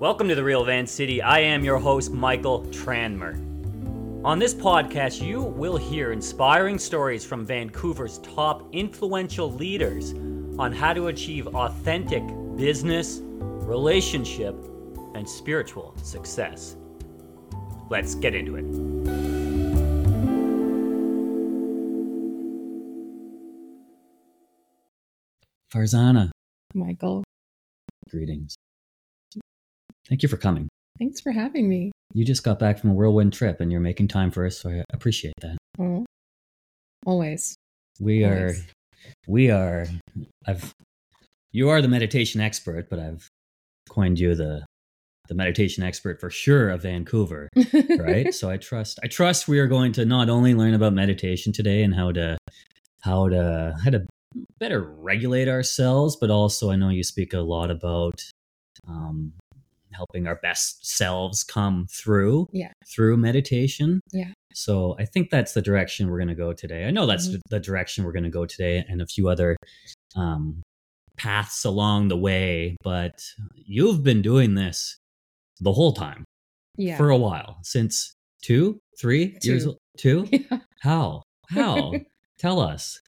Welcome to the Real Van City. I am your host, Michael Tranmer. On this podcast, you will hear inspiring stories from Vancouver's top influential leaders on how to achieve authentic business, relationship, and spiritual success. Let's get into it. Farzana, Michael, greetings. Thank you for coming. thanks for having me. You just got back from a whirlwind trip and you're making time for us, so I appreciate that. Oh, always. We are, we are, I've, you are the meditation expert, but I've coined you the, the meditation expert for sure of Vancouver, right? so I trust, I trust we are going to not only learn about meditation today and how to, how to, how to better regulate ourselves, but also I know you speak a lot about, um, helping our best selves come through Yeah. through meditation Yeah. so i think that's the direction we're going to go today i know that's Mhm. the direction we're going to go today and a few other um, paths along the way but you've been doing this the whole time yeah. for a while since two three years Two. two Yeah. how how tell us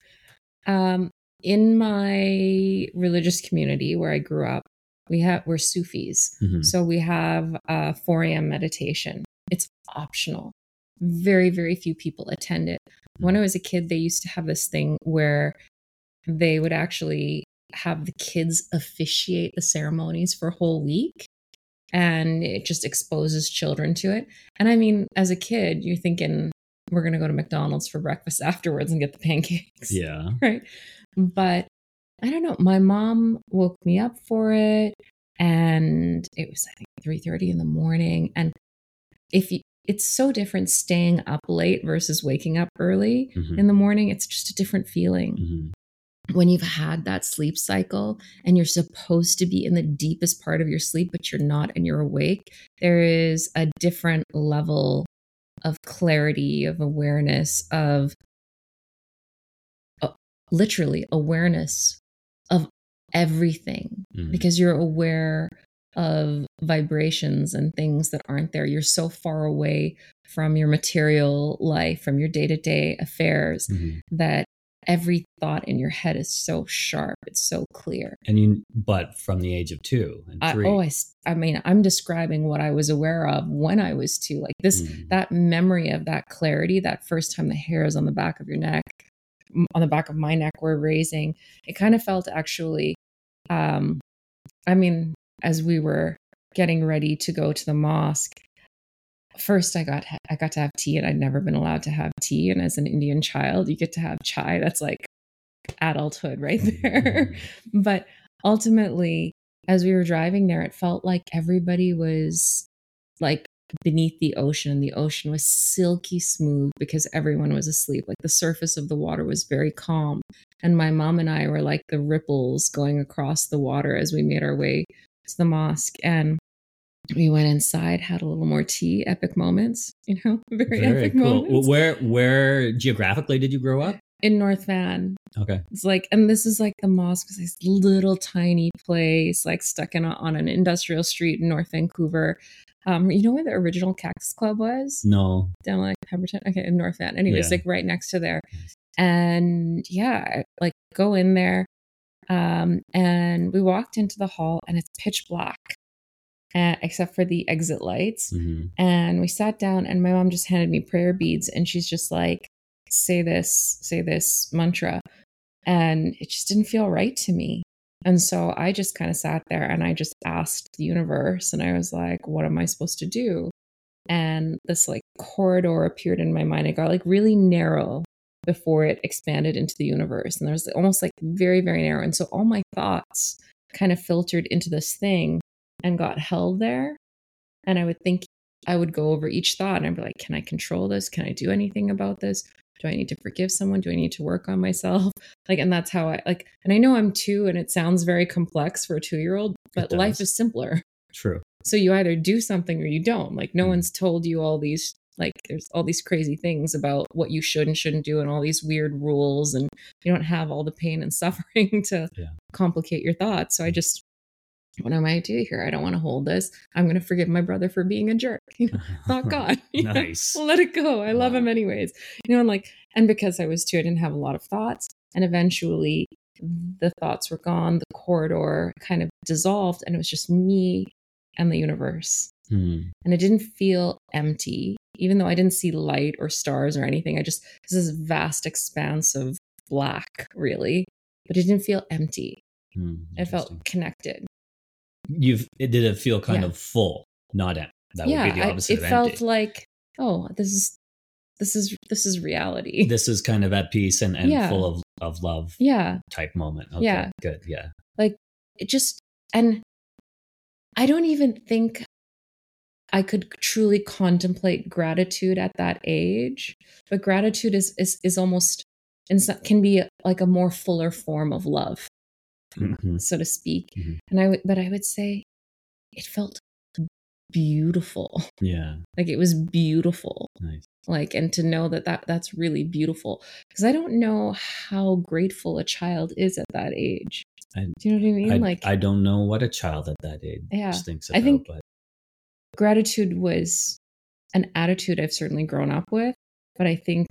Um, in my religious community where I grew up, we have we're Sufis, Mhm. so we have uh, 4 a.m. meditation. It's optional. Very very few people attend it. When I was a kid, they used to have this thing where they would actually have the kids officiate the ceremonies for a whole week. And it just exposes children to it. And I mean, as a kid, you're thinking, we're going to go to McDonald's for breakfast afterwards and get the pancakes. yeah Right. But I don't know. My mom woke me up for it and it was, I think, 3.30 in the morning. And if you, it's so different staying up late versus waking up early Mhm. in the morning. It's just a different feeling Mhm. when you've had that sleep cycle and you're supposed to be in the deepest part of your sleep, but you're not and you're awake, there is a different level of clarity, of awareness, of literally awareness of everything Mhm. because you're aware of vibrations and things that aren't there. You're so far away from your material life, from your day to day affairs Mhm. that every thought in your head is so sharp it's so clear and you but from the age of two and I, three oh I, I mean i'm describing what i was aware of when i was two like this Mhm. that memory of that clarity that first time the hairs on the back of your neck on the back of my neck were raising it kind of felt actually um i mean as we were getting ready to go to the mosque first i got i got to have tea and i'd never been allowed to have tea and as an indian child you get to have chai that's like adulthood right there. But ultimately as we were driving there it felt like everybody was like beneath the ocean and the ocean was silky smooth because everyone was asleep. Like the surface of the water was very calm. And my mom and i were like the ripples going across the water as we made our way to the mosque. And we went inside had a little more tea epic moments you know very, very epic cool. Moments. where where geographically did you grow up? In north van. Okay. It's like, and this is like the mosque was this little tiny place, like stuck in a, on an industrial street in North Vancouver. Um, you know where the original Cactus Club was? no Down like Pemberton. Okay, in North Van. Anyways, Yeah. like right next to there. And yeah, like go in there. Um, and we walked into the hall, and it's pitch black, uh, except for the exit lights Mhm. and we sat down and my mom just handed me prayer beads and she's just like say this say this mantra and it just didn't feel right to me and so i just kind of sat there and i just asked the universe and i was like what am i supposed to do? And this like corridor appeared in my mind. It got like really narrow before it expanded into the universe. And there was almost like very very narrow. And so all my thoughts kind of filtered into this thing and got held there. And I would think I would go over each thought and I'd be like, can I control this? Can I do anything about this? Do I need to forgive someone? Do I need to work on myself? Like, and that's how I like, and I know I'm two and it sounds very complex for a two year old, but life is simpler. true So you either do something or you don't. Like, no Mm. one's told you all these like there's all these crazy things about what you should and shouldn't do and all these weird rules and you don't have all the pain and suffering to Yeah. complicate your thoughts so i just what am i do here i don't want to hold this i'm going to forgive my brother for being a jerk you know, thought god you know? nice. Let it go. I love Wow. him anyways. You know, and like, and because I was two, I didn't have a lot of thoughts. And eventually the thoughts were gone. The corridor kind of dissolved, and it was just me and the universe. Hmm. And it didn't feel empty, even though I didn't see light or stars or anything. I just, this is vast expanse of black, really. But it didn't feel empty. Hmm. It felt connected. You've it did it feel kind Yeah. of full, not empty. That yeah. would be the I- it of felt empty. like, oh, this is, this is, this is reality. this is kind of at peace and, and Yeah. full of, of love yeah. type moment. Okay, Yeah. good. Yeah. Like it just and i don't even think i could truly contemplate gratitude at that age but gratitude is is, is almost some, can be like a more fuller form of love Mhm. so to speak Mhm. and i would but i would say it felt beautiful Yeah. like it was beautiful Nice. like and to know that, that that's really beautiful because i don't know how grateful a child is at that age I- do you know what i mean I, like I don't know what a child at that age Yeah. thinks I think- but gratitude was an attitude I've certainly grown up with, but I think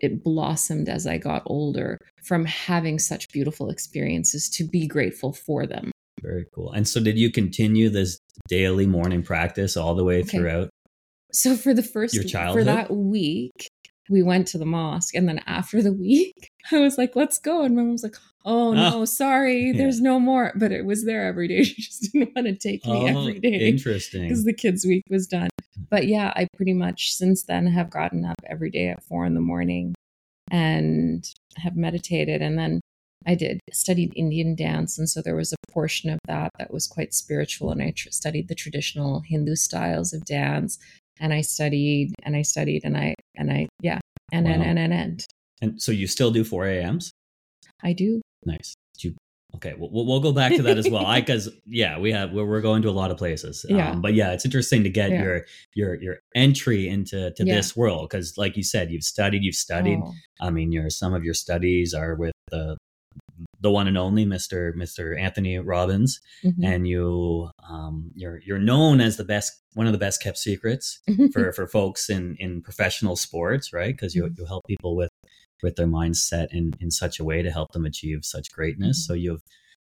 it blossomed as I got older from having such beautiful experiences to be grateful for them. very cool. And so, did you continue this daily morning practice all the way Okay. throughout? So for the first Your for that week, we went to the mosque and then after the week, I was like, "Let's go." And my mom was like, "Oh ah. no, Oh. sorry. Yeah. There's no more." But it was there every day. She just didn't want to take me oh, every day. Oh, interesting. because the kids week was done but yeah i pretty much since then have gotten up every day at four in the morning and have meditated. And then i did studied indian dance. And so there was a portion of that that was quite spiritual. And i tr- studied the traditional hindu styles of dance. And i studied and i studied and i and i yeah and and and and, and. And so, you still do 4 a.m.s? i do. Nice. Do you, okay, we'll, we'll go back to that as well. I because yeah, we have we're, we're going to a lot of places. Yeah. Um, but yeah, it's interesting to get Yeah. your your your entry into to Yeah. this world because, like you said, you've studied, you've studied. Oh, I mean, your some of your studies are with the the one and only Mister Mister Anthony Robbins, mhm. and you um you're you're known as the best one of the best kept secrets for for folks in in professional sports, right? Because you Mhm. you help people with with their mindset in in such a way to help them achieve such greatness. Mhm. So you've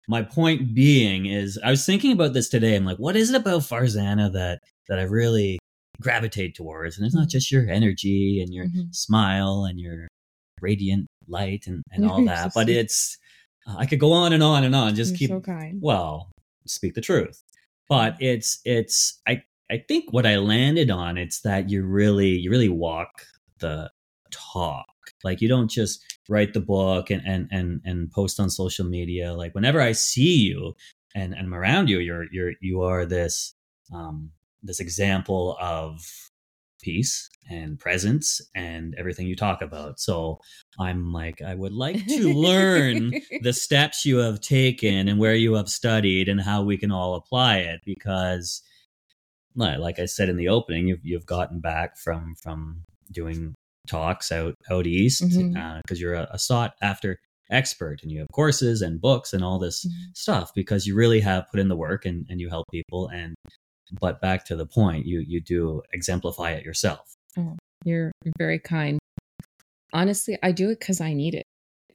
my point being is I was thinking about this today. I'm like, what is it about Farzana that that I really gravitate towards? And it's not Mhm. just your energy and your Mhm. smile and your radiant light and, and all that, but it's uh, I could go on and on and on. Just You're keep so kind well speak the truth but it's it's i i think what i landed on it's that you really you really walk the talk like you don't just write the book and and and, and post on social media. Like whenever i see you and and I'm around you you're you're you are this um this example of peace and presence and everything you talk about. So i'm like i would like to learn the steps you have taken and where you have studied and how we can all apply it because like I said in the opening you've you've gotten back from from doing talks out out east because Mhm. you're a, a sought after expert and you have courses and books and all this Mhm. stuff because you really have put in the work and, and you help people and but back to the point you you do exemplify it yourself You're very kind. Honestly, I do it because I need it.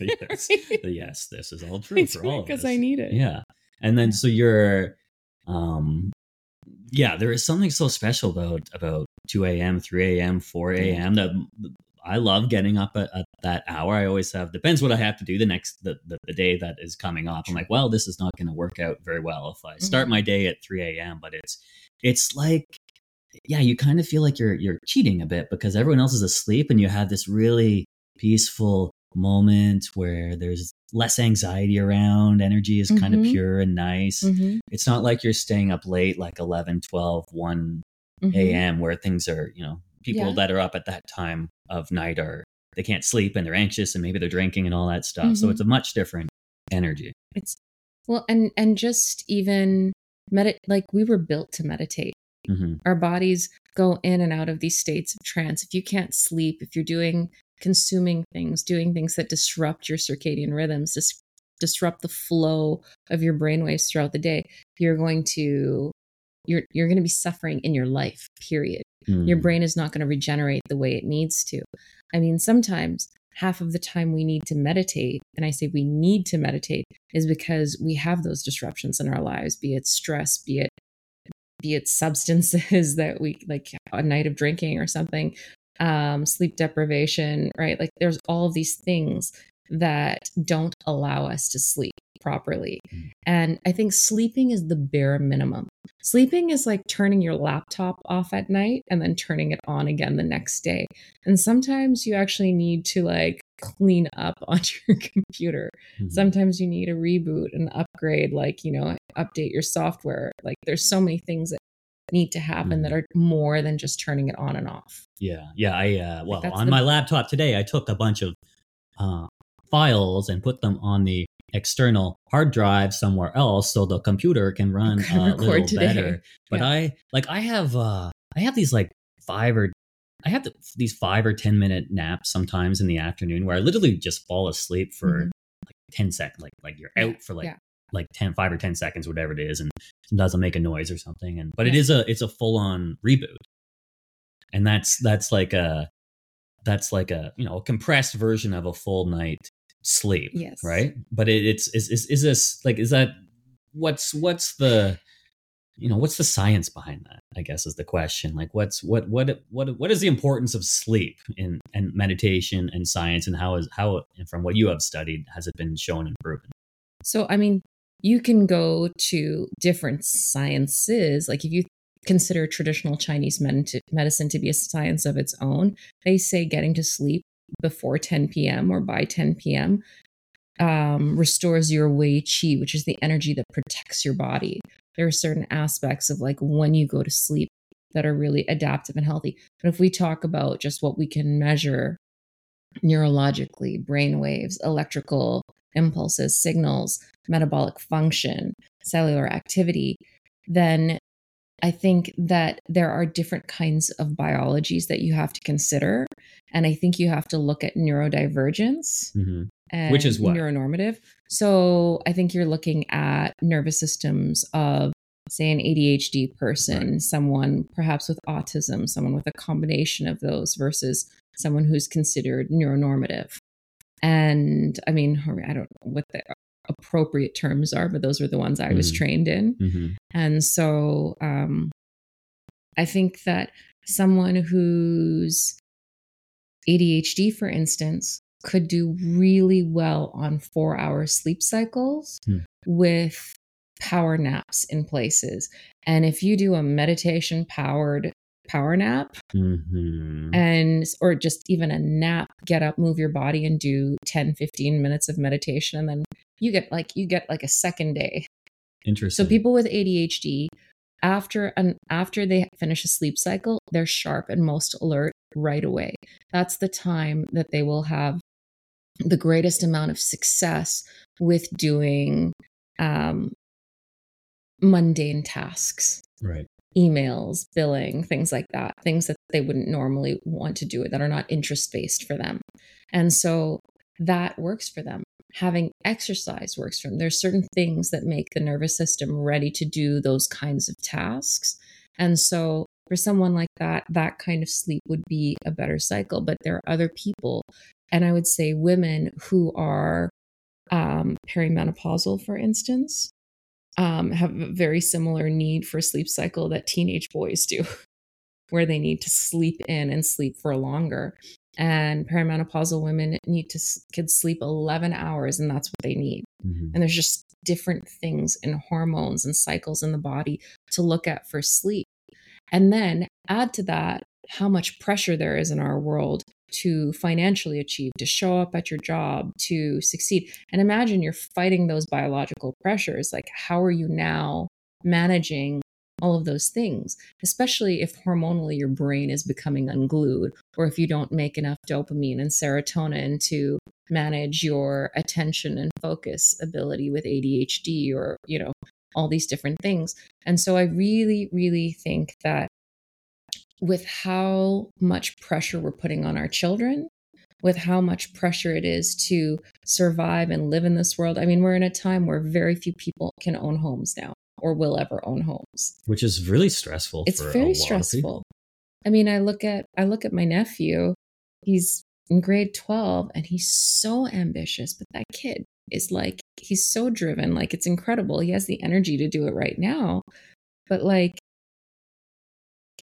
yes. yes this is all true I for all because. I need it. Yeah. And then so you're um yeah, there is something so special about about 2 a.m., 3 a.m., 4 a.m. that I love getting up at, at that hour. I always have depends what I have to do the next the, the, the day that is coming up. I'm like, well, this is not gonna work out very well if I start Mhm. my day at 3 a.m. But it's it's like yeah, you kind of feel like you're you're cheating a bit because everyone else is asleep and you have this really peaceful moment where there's less anxiety around energy is kind of Mhm. pure and nice Mhm, it's not like you're staying up late like 11 12 1 mhm. a.m where things are you know people Yeah. that are up at that time of night are they can't sleep and they're anxious and maybe they're drinking and all that stuff so it's a much different energy It's well, and and just even medit like we were built to meditate. Mhm. Our bodies go in and out of these states of trance. If you can't sleep, if you're doing consuming things, doing things that disrupt your circadian rhythms, dis- disrupt the flow of your brainwaves throughout the day, you're going to you're you're going to be suffering in your life. Period. Your Mm. brain is not going to regenerate the way it needs to. I mean, sometimes half of the time we need to meditate, and I say we need to meditate, is because we have those disruptions in our lives, be it stress, be it be it substances that we like a night of drinking or something, um, sleep deprivation, right? Like there's all of these things that don't allow us to sleep properly. Mm. And I think sleeping is the bare minimum. Sleeping is like turning your laptop off at night and then turning it on again the next day. And sometimes you actually need to like clean up on your computer. Mhm. Sometimes you need a reboot and upgrade, like, you know, update your software. Like, there's so many things that need to happen that are more than just turning it on and off. Yeah, yeah. I uh, well, on the- my laptop today, I took a bunch of uh, files and put them on the external hard drive somewhere else, so the computer can run a little today. better. But Yeah. I like I have uh, I have these like five or I have the, these five or ten minute naps sometimes in the afternoon where I literally just fall asleep for Mhm. like ten seconds, like like you're out for like yeah. Like 10 5 or 10 seconds whatever it is and it doesn't make a noise or something and but it Yeah. is a it's a full on reboot and that's that's like a that's like a you know a compressed version of a full night sleep Yes. right but it, it's is, is is this like is that what's what's the you know what's the science behind that i guess is the question like what's what what what what is the importance of sleep in and meditation and science and how is how and from what you have studied has it been shown and proven So, I mean, you can go to different sciences. Like, if you consider traditional Chinese med- medicine to be a science of its own, they say getting to sleep before 10 p.m. or by 10 p.m. Um, restores your Wei Qi, which is the energy that protects your body. There are certain aspects of like when you go to sleep that are really adaptive and healthy. But if we talk about just what we can measure neurologically, brain waves, electrical impulses, signals, metabolic function, cellular activity, then I think that there are different kinds of biologies that you have to consider. And I think you have to look at neurodivergence mm-hmm. and Which is what? neuronormative. So I think you're looking at nervous systems of, say, an ADHD person, Right. someone perhaps with autism, someone with a combination of those versus someone who's considered neuronormative. And I mean, I don't know what the appropriate terms are, but those were the ones I was Mhm. trained in. Mm-hmm. And so um, I think that someone who's ADHD, for instance, could do really well on four hour sleep cycles Hmm. with power naps in places. And if you do a meditation powered power nap Mm-hmm. and or just even a nap get up move your body and do 10 15 minutes of meditation and then you get like you get like a second day Interesting. so people with ADHD, after an after they finish a sleep cycle, they're sharp and most alert right away. That's the time that they will have the greatest amount of success with doing um, mundane tasks, right. Emails, billing, things like that, things that they wouldn't normally want to do that are not interest based for them. And so that works for them. Having exercise works for them. There's certain things that make the nervous system ready to do those kinds of tasks. And so for someone like that, that kind of sleep would be a better cycle. But there are other people, and I would say women who are um, perimenopausal, for instance, um, have a very similar need for sleep cycle that teenage boys do, where they need to sleep in and sleep for longer. And perimenopausal women need to could sleep 11 hours, and that's what they need. Mhm. And there's just different things in hormones and cycles in the body to look at for sleep. And then add to that how much pressure there is in our world to financially achieve, to show up at your job, to succeed. And imagine you're fighting those biological pressures. Like, how are you now managing all of those things, especially if hormonally your brain is becoming unglued, or if you don't make enough dopamine and serotonin to manage your attention and focus ability with ADHD or, you know, all these different things. And so I really, really think that with how much pressure we're putting on our children, with how much pressure it is to survive and live in this world. I mean, we're in a time where very few people can own homes now or will ever own homes. Which is really stressful. It's very stressful. I mean, I look at I look at my nephew. He's in grade 12 and he's so ambitious, but that kid is like he's so driven, like it's incredible. He has the energy to do it right now. But like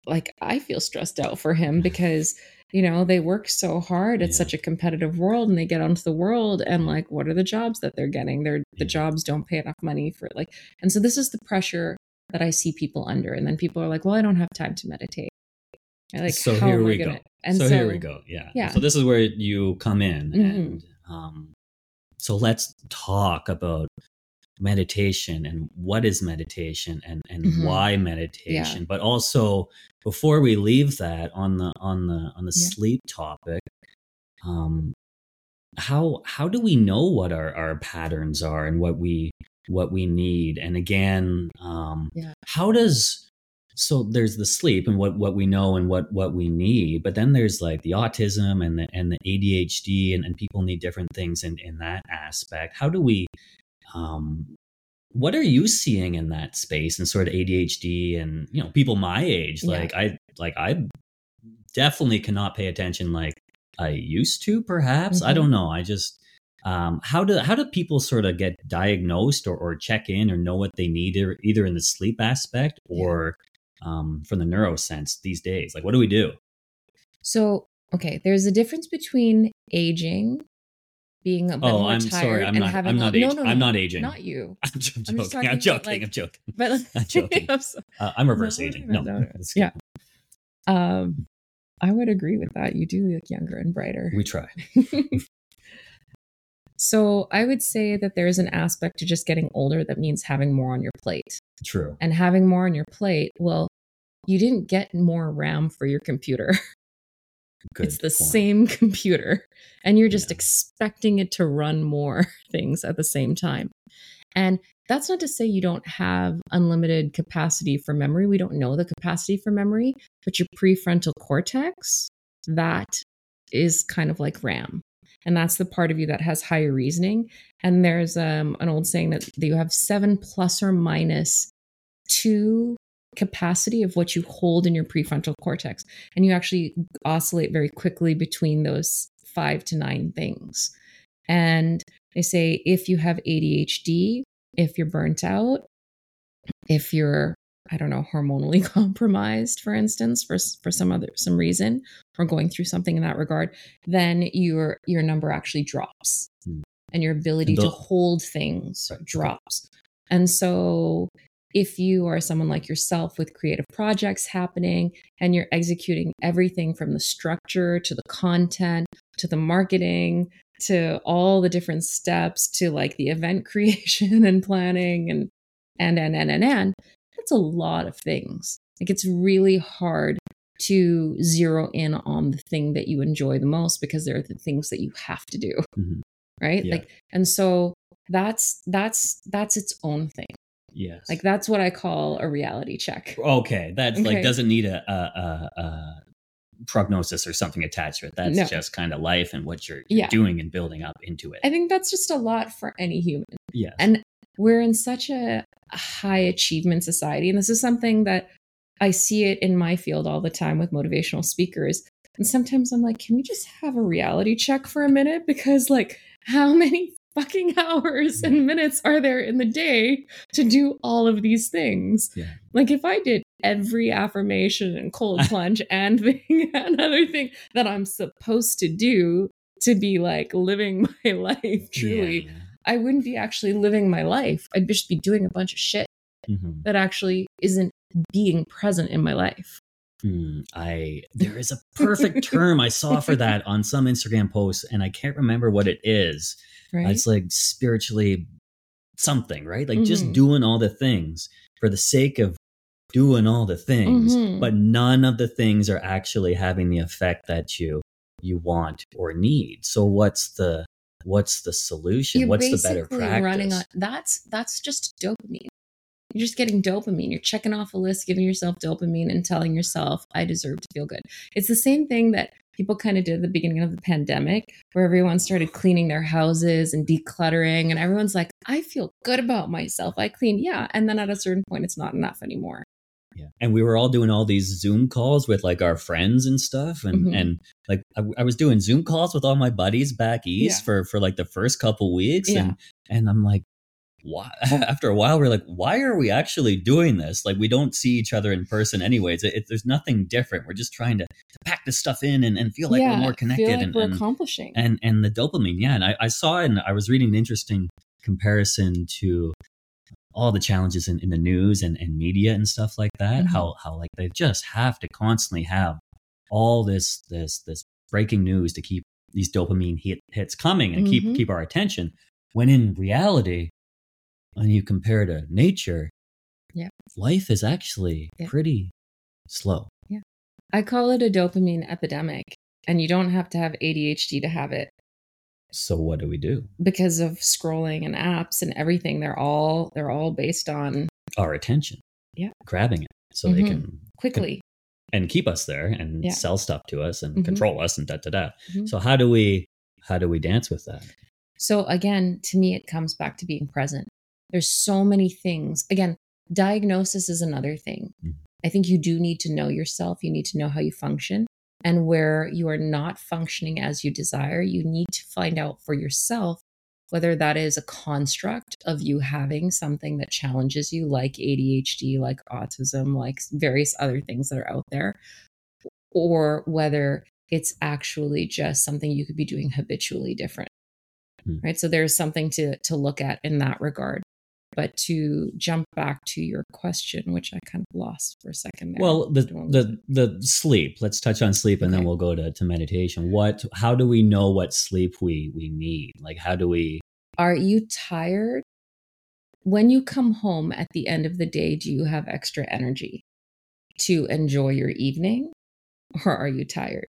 like I feel stressed out for him because you know they work so hard it's yeah. such a competitive world and they get onto the world and like what are the jobs that they're getting? They're the jobs don't pay enough money for like and so this is the pressure that i see people under and then people are like well i don't have time to meditate. Like so here we go. and so, so, here we go. Yeah. Yeah. so this is where you come in mm-hmm. and um so let's talk about meditation and what is meditation and and mm-hmm. why meditation yeah. but also before we leave that on the on the on the yeah. sleep topic um how how do we know what our our patterns are and what we what we need and again um yeah. how does so there's the sleep and what what we know and what what we need but then there's like the autism and the and the adhd and, and people need different things in in that aspect how do we um what are you seeing in that space and sort of ADHD and you know people my age like yeah. I like I definitely cannot pay attention like I used to perhaps. Mm-hmm. I don't know. I just um, how do how do people sort of get diagnosed or, or check in or know what they need either in the sleep aspect or um, from the neuro sense these days? Like what do we do? So okay there's a difference between aging being a bit oh, more I'm tired sorry. I'm and not, having I'm not, a, no, no, no, I'm not aging. Not you. I'm, I'm joking. I'm, joking. Like, I'm joking. But like, I'm joking. I'm, so, uh, I'm reverse aging. No. no. Yeah. Um, I would agree with that. You do look younger and brighter. We try. so I would say that there is an aspect to just getting older that means having more on your plate. True. And having more on your plate, well, you didn't get more RAM for your computer. Good it's the point. same computer, and you're just yeah. expecting it to run more things at the same time. And that's not to say you don't have unlimited capacity for memory. We don't know the capacity for memory, but your prefrontal cortex, that is kind of like RAM. And that's the part of you that has higher reasoning. And there's um, an old saying that you have seven plus or minus two capacity of what you hold in your prefrontal cortex. And you actually oscillate very quickly between those five to nine things. And they say if you have ADHD, if you're burnt out, if you're I don't know hormonally compromised for instance for for some other some reason or going through something in that regard then your your number actually drops mm. and your ability and to hold things right. drops and so if you are someone like yourself with creative projects happening and you're executing everything from the structure to the content to the marketing to all the different steps to like the event creation and planning and and and and and and that's a lot of things like it's really hard to zero in on the thing that you enjoy the most because there are the things that you have to do mm-hmm. right yeah. like and so that's that's that's its own thing Yes. Like that's what I call a reality check. Okay. That's okay. like doesn't need a, a, a, prognosis or something attached to it. That's no. just kind of life and what you're, you're yeah. doing and building up into it. I think that's just a lot for any human. Yes. And we're in such a high achievement society. And this is something that I see it in my field all the time with motivational speakers. And sometimes I'm like, can we just have a reality check for a minute? Because, like, how many fucking hours and minutes are there in the day to do all of these things? Yeah. Like if I did every affirmation and cold plunge and thing another thing that I'm supposed to do to be like living my life truly, yeah. I wouldn't be actually living my life. I'd just be doing a bunch of shit mm-hmm. that actually isn't being present in my life. Hmm, I there is a perfect term I saw for that on some Instagram posts, and I can't remember what it is. Right. It's like spiritually something, right? Like mm-hmm. just doing all the things for the sake of doing all the things, mm-hmm. but none of the things are actually having the effect that you you want or need. So what's the what's the solution? You're what's the better practice? Running on, that's that's just dopamine. You're just getting dopamine. You're checking off a list, giving yourself dopamine, and telling yourself, I deserve to feel good. It's the same thing that people kind of did at the beginning of the pandemic, where everyone started cleaning their houses and decluttering, and everyone's like, I feel good about myself. I clean. Yeah. And then at a certain point, it's not enough anymore. Yeah. And we were all doing all these Zoom calls with like our friends and stuff. And, Mhm. and like I, I was doing Zoom calls with all my buddies back east Yeah. for, for like the first couple weeks. Yeah. And, and I'm like, why? After a while, we're like, why are we actually doing this? Like, we don't see each other in person anyways. It, it- there's nothing different. We're just trying to, to pack this stuff in and, and feel like we're more connected. Like and, we're and, accomplishing. and and the dopamine yeah and I, I saw it and i was reading an interesting comparison to all the challenges in, in the news and, and media and stuff like that Mhm. how how like they just have to constantly have all this this this breaking news to keep these dopamine hit, hits coming and Mhm. keep keep our attention when in reality when you compare to nature Yeah. life is actually Yeah. pretty slow Yeah. I call it a dopamine epidemic, and you don't have to have ADHD to have it so what do we do because of scrolling and apps and everything. They're all they're all based on our attention Yeah. grabbing it so they Mhm. can quickly. and keep us there and Yeah. sell stuff to us and Mhm. control us and da da da. Mhm. So how do we how do we dance with that? So again, to me, it comes back to being present. There's so many things. Again, diagnosis is another thing. Mhm. I think you do need to know yourself. You need to know how you function. And where you are not functioning as you desire, you need to find out for yourself whether that is a construct of you having something that challenges you, like ADHD, like autism, like various other things that are out there, or whether it's actually just something you could be doing habitually different Hmm. right so there's something to to look at in that regard but to jump back to your question which i kind of lost for a second there Well, the the the sleep. Let's touch on sleep and then we'll go to, to meditation. What how do we know what sleep we we need? Like how do we Are you tired? When you come home at the end of the day, do you have extra energy to enjoy your evening or are you tired?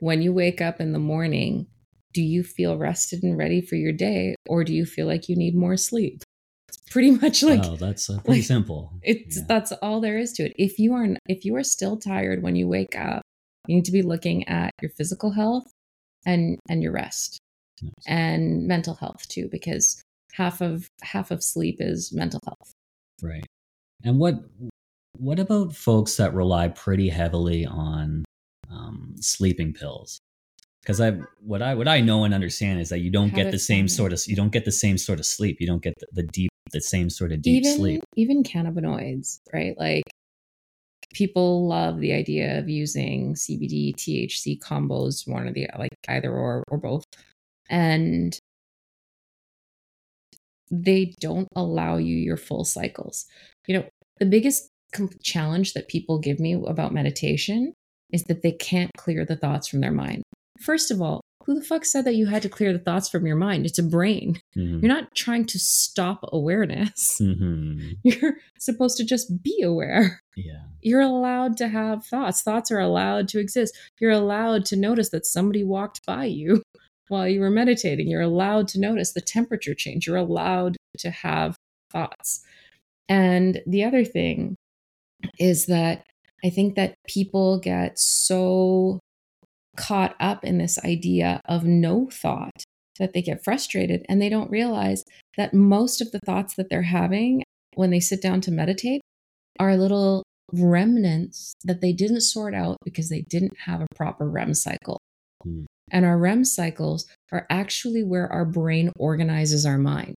When you wake up in the morning, do you feel rested and ready for your day or do you feel like you need more sleep? It's pretty much like Oh, that's uh, pretty like, simple. it's Yeah. that's all there is to it. If you are if you are still tired when you wake up, you need to be looking at your physical health and and your rest Nice. and mental health too because half of half of sleep is mental health. Right. And what what about folks that rely pretty heavily on um, sleeping pills? Because I what I what I know and understand is that you don't get the same sort of you don't get the same sort of sleep. You don't get the, the deep the same sort of deep even sleep. even cannabinoids, right? Like people love the idea of using CBD THC combos, one or the like either or or both, and they don't allow you your full cycles. You know, the biggest com- challenge that people give me about meditation is that they can't clear the thoughts from their mind. First of all, who the fuck said that you had to clear the thoughts from your mind? It's a brain. Mhm. You're not trying to stop awareness. Mhm. You're supposed to just be aware. Yeah. You're allowed to have thoughts. Thoughts are allowed to exist. You're allowed to notice that somebody walked by you while you were meditating. You're allowed to notice the temperature change. You're allowed to have thoughts. And the other thing is that I think that people get so caught up in this idea of no thought that they get frustrated and they don't realize that most of the thoughts that they're having when they sit down to meditate are little remnants that they didn't sort out because they didn't have a proper REM cycle. Hmm. And our REM cycles are actually where our brain organizes our mind.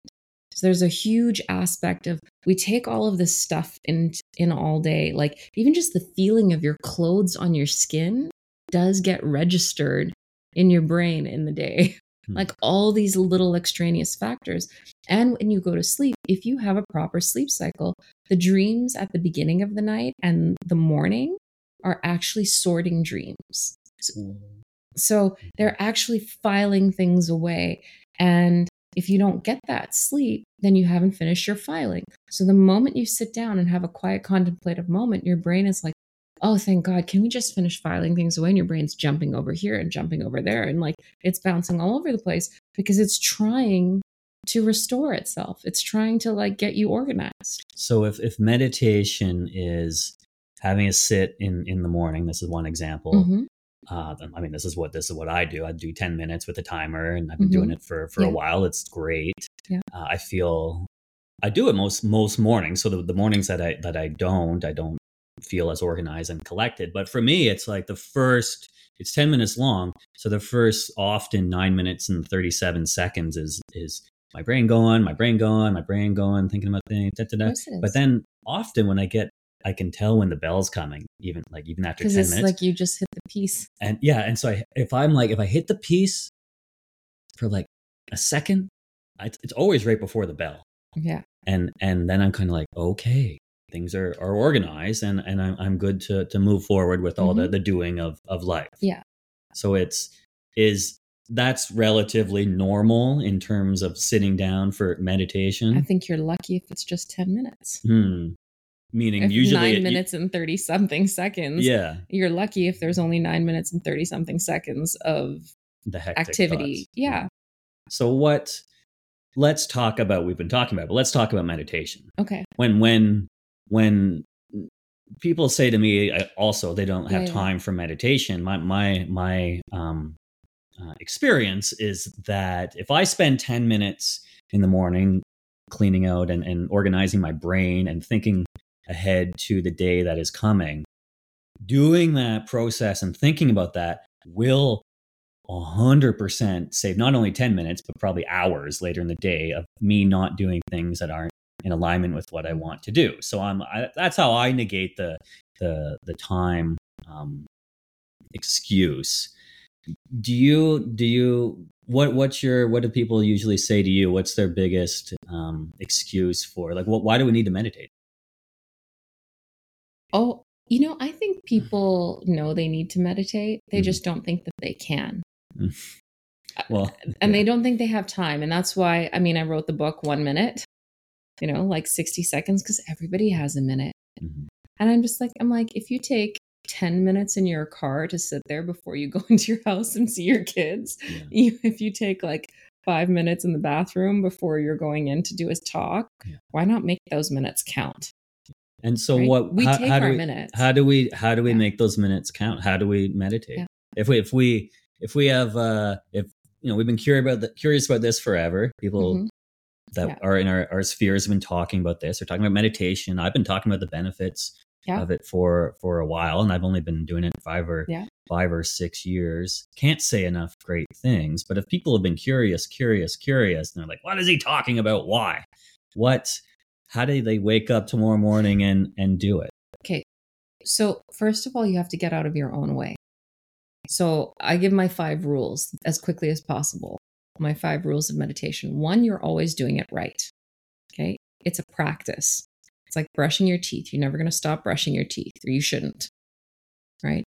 So there's a huge aspect of we take all of this stuff in in all day, like even just the feeling of your clothes on your skin does get registered in your brain in the day. Hmm. Like all these little extraneous factors. And when you go to sleep, if you have a proper sleep cycle, the dreams at the beginning of the night and the morning are actually sorting dreams. So they're actually filing things away. And if you don't get that sleep, then you haven't finished your filing. So the moment you sit down and have a quiet contemplative moment, your brain is like, oh, thank God, can we just finish filing things away? And your brain's jumping over here and jumping over there. And like it's bouncing all over the place because it's trying to restore itself. It's trying to like get you organized. So if if meditation is having a sit in in the morning, this is one example. Mhm. Uh, I mean, this is what this is what I do. I do ten minutes with a timer, and I've been Mhm. doing it for for Yeah. a while. It's great. Yeah. Uh, I feel I do it most most mornings. So the, the mornings that I that I don't, I don't feel as organized and collected. But for me, it's like the first. It's ten minutes long, so the first often nine minutes and thirty seven seconds is is my brain going, my brain going, my brain going, thinking about things. Da, da, da. course it is. But then often when I get, I can tell when the bell's coming, even like even after ten it's minutes. like you just hit the peace. and yeah, and so I, if I'm like, if I hit the peace for like a second, I, it's always right before the bell, Yeah. and and then I'm kind of like, okay, things are are organized, and and I'm I'm good to to move forward with all the the doing of of life. Mm-hmm. Yeah. So it's is that's relatively normal in terms of sitting down for meditation. I think you're lucky if it's just 10 minutes. Hmm. Meaning If usually nine it- minutes and 30 something seconds. Yeah, You're lucky if there's only nine minutes and 30 something seconds of the hectic activity. thoughts. Yeah. So what? Let's talk about we've been talking about, but let's talk about meditation. Okay. When when when people say to me I- also they don't have Yeah, time for meditation, my my my um, uh, experience is that if I spend ten minutes in the morning cleaning out and, and organizing my brain and thinking ahead to the day that is coming, doing that process and thinking about that will 100% save not only 10 minutes, but probably hours later in the day of me not doing things that aren't in alignment with what I want to do. So I'm, I, that's how I negate the, the, the time um, excuse. Do you, do you, what, what's your, what do people usually say to you? What's their biggest um, excuse for like, what, why do we need to meditate? Oh, you know, I think people know they need to meditate. They Mhm. just don't think that they can. Well, And yeah. they don't think they have time. And that's why, I mean, I wrote the book one minute, you know, like 60 seconds, because everybody has a minute. Mhm. And I'm just like, I'm like, if you take 10 minutes in your car to sit there before you go into your house and see your kids, Yeah. you, if you take like five minutes in the bathroom before you're going in to do a talk, Yeah. why not make those minutes count? And so right? what we how, take how do our we, minutes. How do we how do we Yeah. make those minutes count? How do we meditate? If we if we if we have uh if you know we've been curious about the, curious about this forever. People Mhm. That Yeah. are in our, our spheres have been talking about this. They're talking about meditation. I've been talking about the benefits Yeah. of it for for a while, and I've only been doing it five or Yeah. five or six years. Can't say enough great things. But if people have been curious, curious, curious, and they're like, "What is he talking about? Why? What? How do they wake up tomorrow morning and and do it?" Okay. So, first of all, you have to get out of your own way. So, I give my five rules as quickly as possible. My five rules of meditation. One, you're always doing it right. Okay. It's a practice. It's like brushing your teeth. You're never going to stop brushing your teeth, or you shouldn't. Right.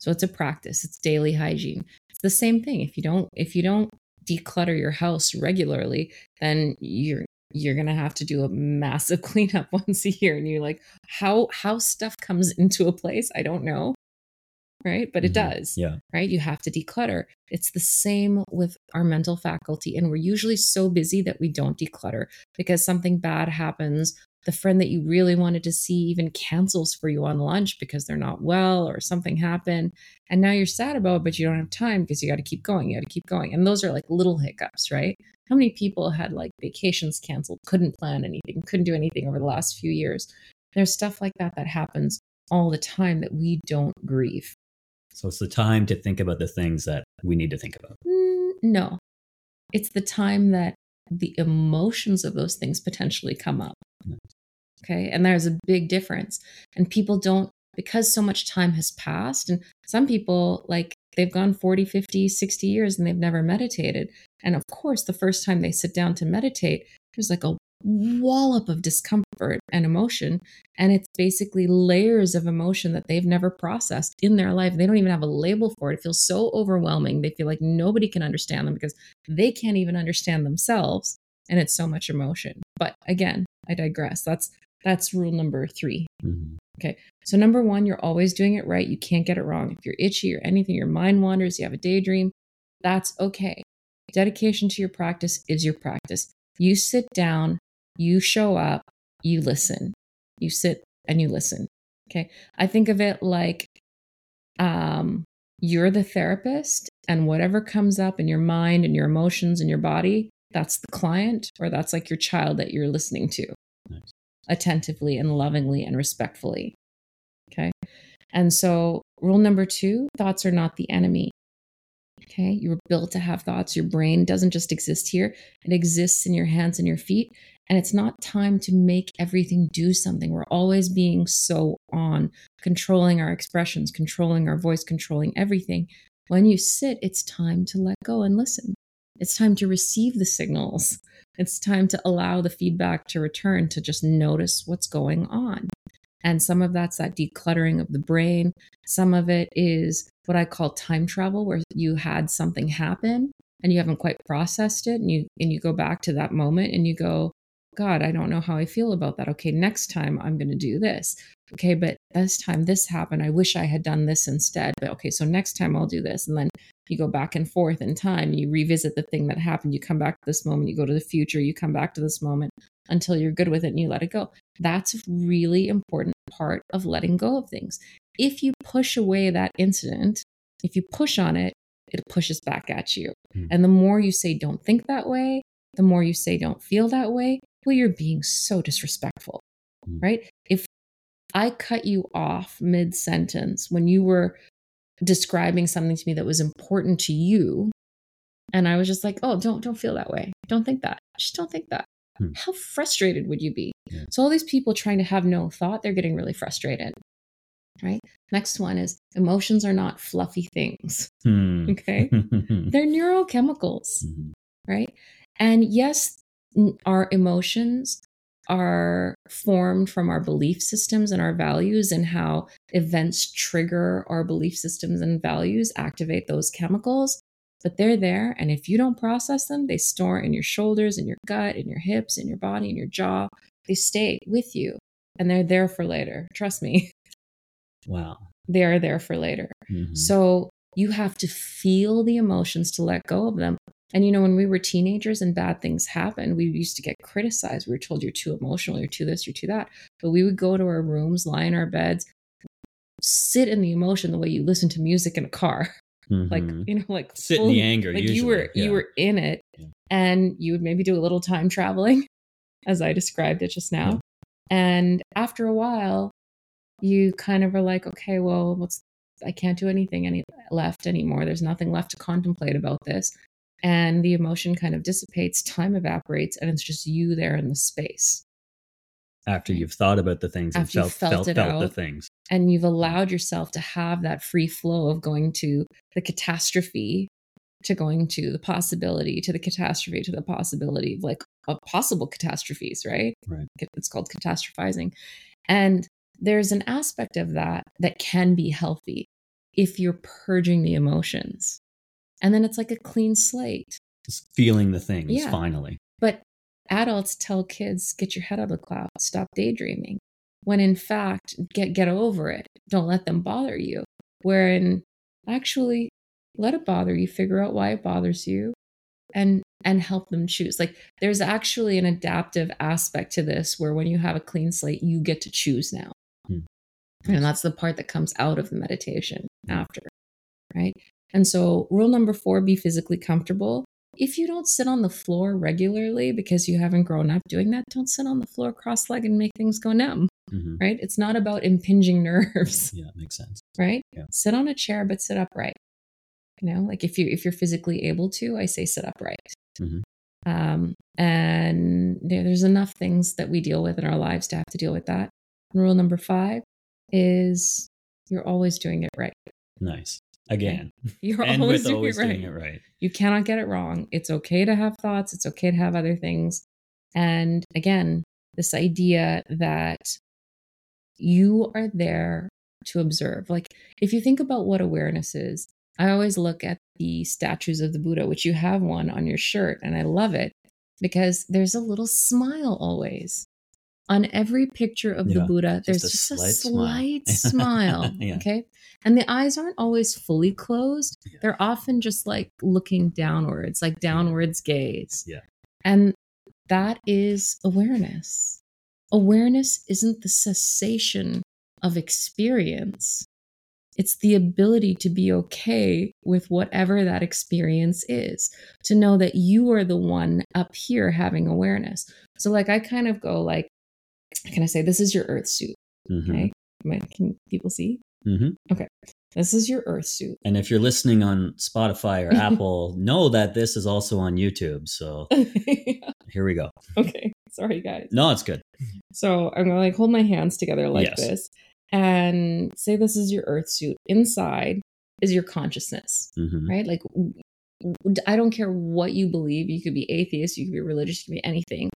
So, it's a practice. It's daily hygiene. It's the same thing. If you don't, if you don't declutter your house regularly, then you're you're gonna have to do a massive cleanup once a year and you're like how how stuff comes into a place i don't know right? But it Mhm. does Yeah. right? You have to declutter. It's the same with our mental faculty and we're usually so busy that we don't declutter because something bad happens the friend that you really wanted to see even cancels for you on lunch because they're not well or something happened and now you're sad about it but you don't have time because you got to keep going you got to keep going and those are like little hiccups right? How many people had like vacations canceled couldn't plan anything couldn't do anything over the last few years? There's stuff like that that happens all the time that we don't grieve So it's the time to think about the things that we need to think about. Mm, no. It's the time that the emotions of those things potentially come up. Nice. okay? And there's a big difference. And people don't because so much time has passed and some people like they've gone 40 50 60 years and they've never meditated. And of course the first time they sit down to meditate there's like a wallop of discomfort and emotion and it's basically layers of emotion that they've never processed in their life they don't even have a label for it it feels so overwhelming they feel like nobody can understand them because they can't even understand themselves and it's so much emotion but again i digress that's that's rule number 3 Mhm. so number one, you're always doing it right. You can't get it wrong. If you're itchy or anything, your mind wanders, you have a daydream, that's okay. Dedication to your practice is your practice. You sit down, you show up, you listen. You sit and you listen. Okay. I think of it like um, you're the therapist, and whatever comes up in your mind and your emotions and your body, that's the client, or that's like your child that you're listening to Nice. attentively and lovingly and respectfully. Okay. And so, rule number two thoughts are not the enemy. Okay. You were built to have thoughts. Your brain doesn't just exist here, it exists in your hands and your feet. And it's not time to make everything do something. We're always being so on, controlling our expressions, controlling our voice, controlling everything. When you sit, it's time to let go and listen. It's time to receive the signals. It's time to allow the feedback to return, to just notice what's going on. And some of that's that decluttering of the brain. Some of it is what I call time travel, where you had something happen and you haven't quite processed it. And you and you go back to that moment and you go, God, I don't know how I feel about that. Okay, next time I'm gonna do this. Okay, but this time this happened. I wish I had done this instead. But okay, so next time I'll do this. And then you go back and forth in time. You revisit the thing that happened. You come back to this moment. You go to the future. You come back to this moment until you're good with it and you let it go. That's a really important part of letting go of things. If you push away that incident, if you push on it, it pushes back at you. Hmm. And the more you say, don't think that way, the more you say, don't feel that way, well, you're being so disrespectful, Hmm. right? If I cut you off mid sentence when you were describing something to me that was important to you, and I was just like, "Oh, don't don't feel that way. Don't think that. Just don't think that." Hmm. How frustrated would you be? Yeah. So all these people trying to have no thought, they're getting really frustrated. Right? Next one is emotions are not fluffy things. Hmm. Okay? They're neurochemicals Mhm. right? And yes, our emotions are formed from our belief systems and our values, and how events trigger our belief systems and values, activate those chemicals. But they're there. And if you don't process them, they store in your shoulders, in your gut, in your hips, in your body, in your jaw. They stay with you and they're there for later. Trust me, Wow. they are there for later. Mhm. So you have to feel the emotions to let go of them. And you know, when we were teenagers and bad things happened, we used to get criticized. We were told you're too emotional, you're too this, you're too that. But we would go to our rooms, lie in our beds, sit in the emotion the way you listen to music in a car. Like, Mhm. you know, like sit in the anger. like usually. you were yeah. you were in it Yeah. and you would maybe do a little time traveling as i described it just now Yeah. and after a while you kind of are like okay well what's i can't do anything any left anymore there's nothing left to contemplate about this and the emotion kind of dissipates time evaporates and it's just you there in the space after you've thought about the things and After felt you've felt felt, it felt the things. and you've allowed yourself to have that free flow of going to the catastrophe to going to the possibility to the catastrophe to the possibility of like of possible catastrophes right Right. it's called catastrophizing and there's an aspect of that that can be healthy if you're purging the emotions and then it's like a clean slate Just feeling the things Yeah. finally. but adults tell kids, get your head out of the clouds, stop daydreaming. When in fact, get get over it. Don't let them bother you. Wherein actually let it bother you, figure out why it bothers you and and help them choose. Like there's actually an adaptive aspect to this where when you have a clean slate, you get to choose now. Hmm. And that's the part that comes out of the meditation after. Right. And so, rule number four be physically comfortable. If you don't sit on the floor regularly because you haven't grown up doing that, don't sit on the floor cross legged and make things go numb. Mhm. Right. It's not about impinging nerves. Yeah, makes sense. Right. Yeah. Sit on a chair, but sit upright. You know, like if you if you're physically able to, I say sit upright. Mhm. Um, and there's enough things that we deal with in our lives to have to deal with that. And rule number five is you're always doing it right. Nice. Again. You're and always, doing, always it right. doing it right. You cannot get it wrong. It's okay to have thoughts. It's okay to have other things. And again, this idea that you are there to observe. Like, if you think about what awareness is, I always look at the statues of the Buddha, which you have one on your shirt, and I love it because there's a little smile always. On every picture of the Yeah, Buddha, just there's a just a slight slight smile. smile. Yeah. Okay. And the eyes aren't always fully closed. Yeah. They're often just like looking downwards, like downwards gaze. Yeah. And that is awareness. Awareness isn't the cessation of experience, it's the ability to be okay with whatever that experience is, to know that you are the one up here having awareness. So, like, I kind of go, like, can I say, this is your earth suit? Mhm. Okay. I- Can people see? Mhm. Okay, this is your earth suit. And if you're listening on Spotify or Apple, know that this is also on YouTube. So here we go. okay. Sorry, guys. No, it's good. So I'm gonna like hold my hands together like Yes. this and say this is your earth suit. Inside is your consciousness, hmm right? Like I don't care what you believe. You could be atheist, you could be religious, you could be anything.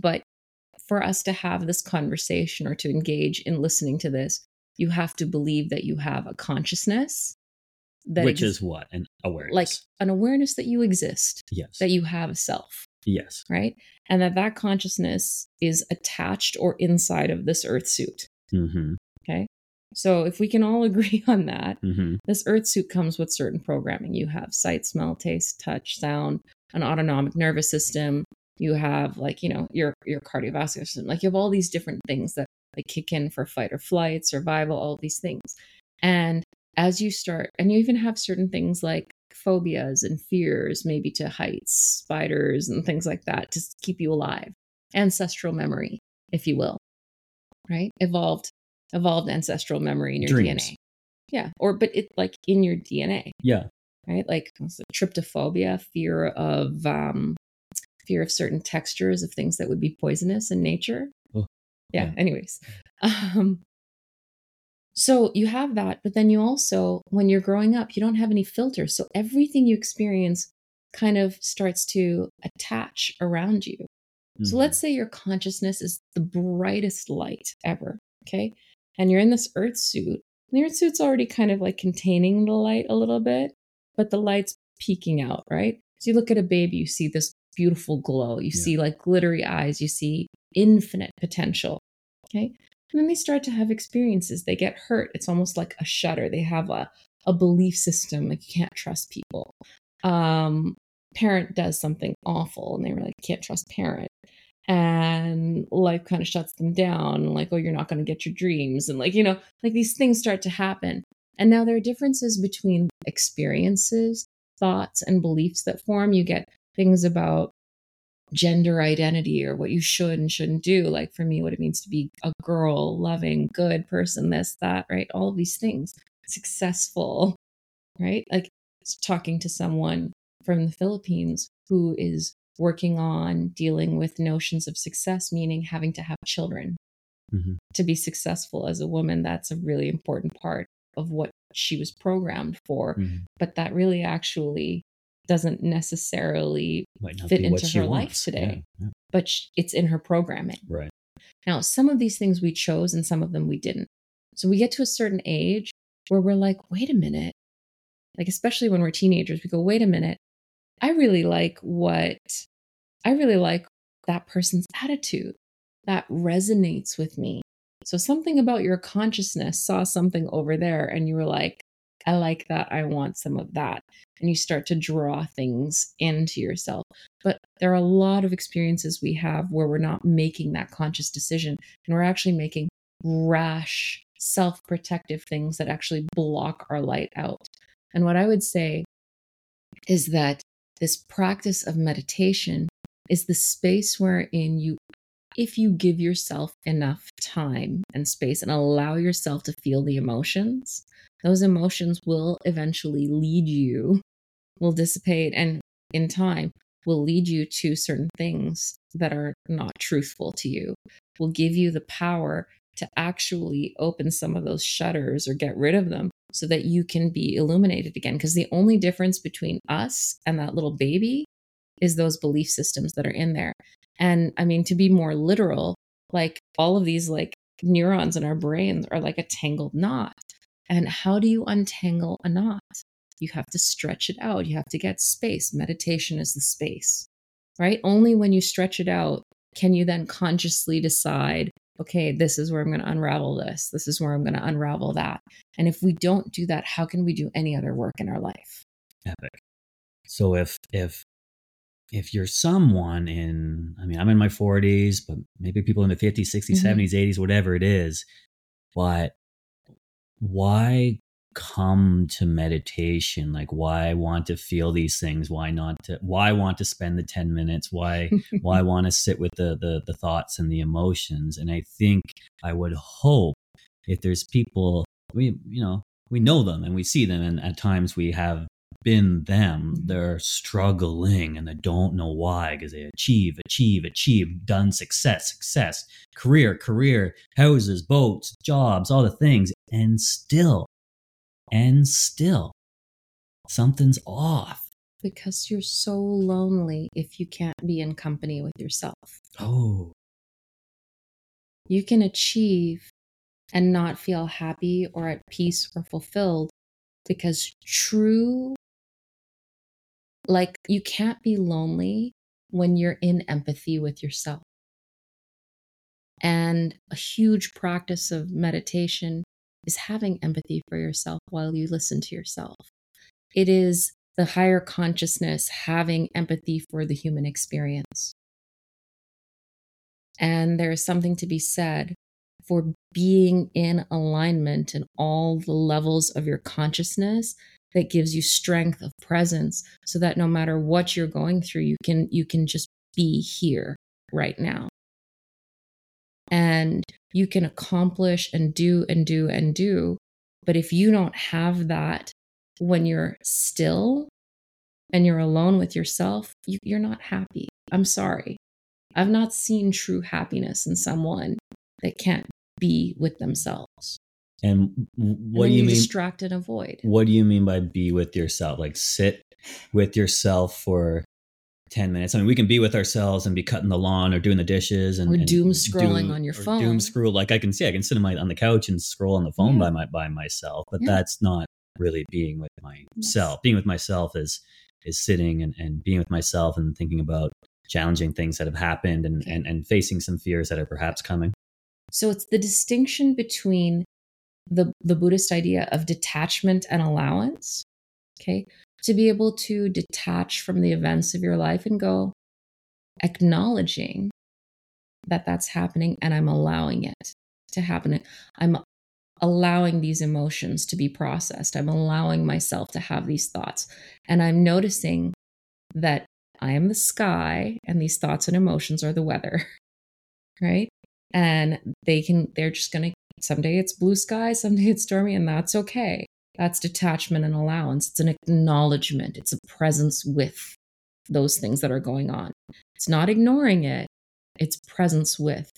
But for us to have this conversation or to engage in listening to this, you have to believe that you have a consciousness that Which ex- is what? An awareness. like an awareness that you exist, yes. that you have a self yes. right? And that that consciousness is attached or inside of this earth suit. hmm Okay. So if we can all agree on that, hmm this earth suit comes with certain programming. You have sight, smell, taste, touch, sound, an autonomic nervous system. You have like, you know, your your cardiovascular system. Like you have all these different things that like kick in for fight or flight, survival, all these things. And as you start, and you even have certain things like phobias and fears, maybe to heights, spiders, and things like that to keep you alive. Ancestral memory, if you will, right? Evolved, evolved ancestral memory in your Dreams. DNA. Yeah. Or, but it like in your DNA, Yeah. right? Like trypophobia, fear of, um, fear of certain textures of things that would be poisonous in nature. Oh, yeah. yeah. Anyways, um, so you have that, but then you also, when you're growing up, you don't have any filters. So everything you experience kind of starts to attach around you. So Mhm. let's say your consciousness is the brightest light ever, okay? And you're in this earth suit. And the earth suit's already kind of like containing the light a little bit, but the light's peeking out, right? So you look at a baby, you see this beautiful glow. You Yeah. see like glittery eyes, you see infinite potential, okay? And then they start to have experiences. They get hurt. It's almost like a shudder. They have a, a belief system like you can't trust people. Um, parent does something awful and they were like, can't trust parent and life kind of shuts them down like oh you're not going to get your dreams and like you know like these things start to happen and now there are differences between experiences thoughts and beliefs that form you get things about gender identity or what you should and shouldn't do like for me what it means to be a girl loving good person this that right all these things successful right like talking to someone from the philippines who is working on dealing with notions of success, meaning having to have children. Mhm. To be successful as a woman, that's a really important part of what she was programmed for. Mhm. But that really actually doesn't necessarily, fit into her life wants. today. Yeah, yeah. but sh- it's in her programming. Right. Now, some of these things we chose and some of them we didn't. So we get to a certain age where we're like, wait a minute. Like, especially when we're teenagers, we go, wait a minute. I really like what, I really like that person's attitude. That resonates with me. So something about your consciousness saw something over there and you were like, I like that. I want some of that. And you start to draw things into yourself. But there are a lot of experiences we have where we're not making that conscious decision and we're actually making rash, self protective things that actually block our light out. And what I would say is that this practice of meditation is the space wherein you, if you give yourself enough time and space and allow yourself to feel the emotions, those emotions will eventually lead you, will dissipate, and in time will lead you to certain things that are not truthful to you, will give you the power to actually open some of those shutters or get rid of them so that you can be illuminated again. Because the only difference between us and that little baby is those belief systems that are in there. And I mean, to be more literal, like all of these like neurons in our brains are like a tangled knot. And how do you untangle a knot? You have to stretch it out. You have to get space. Meditation is the space, right? Only when you stretch it out can you then consciously decide, okay, this is where I'm going to unravel this. This is where I'm going to unravel that. And if we don't do that, how can we do any other work in our life? Epic. So if if if you're someone in, I mean, I'm in my 40s, but maybe people in the 50s, 60s, Mhm. 70s, 80s, whatever it is. But why come to meditation? Like, why want to feel these things? Why not to, why want to spend the 10 minutes? Why, why want to sit with the, the, the thoughts and the emotions? And I think I would hope if there's people, we, you know, we know them and we see them, and at times we have been them. Mhm. They're struggling and they don't know why because they achieve, achieve, achieve, done success, success, career, career, houses, boats, jobs, all the things. And still, and still, something's off. because you're so lonely if you can't be in company with yourself. Oh, You can achieve and not feel happy or at peace or fulfilled because true, like, you can't be lonely when you're in empathy with yourself. And a huge practice of meditation is having empathy for yourself while you listen to yourself. It is the higher consciousness having empathy for the human experience. And there is something to be said for being in alignment in all the levels of your consciousness that gives you strength of presence so that no matter what you're going through you can you can just be here right now. And you can accomplish and do and do and do. But if you don't have that when you're still and you're alone with yourself you, you're not happy. I'm sorry. I've not seen true happiness in someone that can't be with themselves and And what then do you you mean? distract and avoid What do you mean by be with yourself? Like sit with yourself for 10 minutes. I mean, we can be with ourselves and be cutting the lawn or doing the dishes and Or and doom scrolling on your phone. Doom scroll. Like I can see, I can sit on my on the couch and scroll on the phone Yeah. by my by myself, but Yeah. that's not really being with myself. Being with myself is is sitting and, and being with myself and thinking about challenging things that have happened and, and, and facing some fears that are perhaps coming. So it's the distinction between the the Buddhist idea of detachment and allowance. Okay? To be able to detach from the events of your life and go acknowledging that that's happening and I'm allowing it to happen. I'm allowing these emotions to be processed. I'm allowing myself to have these thoughts and I'm noticing that I am the sky and these thoughts and emotions are the weather. Right? and they can they're just going to someday it's blue sky someday it's stormy and that's okay. That's detachment and allowance. It's an acknowledgement. It's a presence with those things that are going on. It's not ignoring it. It's presence with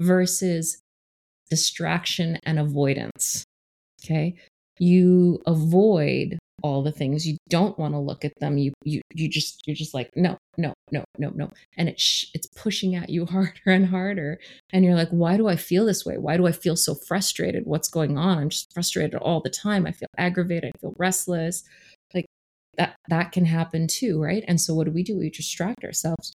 versus distraction and avoidance. Okay? You avoid all the things. You don't want to look at them. You you you just you're just like no no no no no. And it sh- it's pushing at you harder and harder. And you're like why do i feel this way? Why do i feel so frustrated? What's going on? I'm just frustrated all the time. I feel aggravated. I feel restless. Like that that can happen too right? And so what do we do? We distract ourselves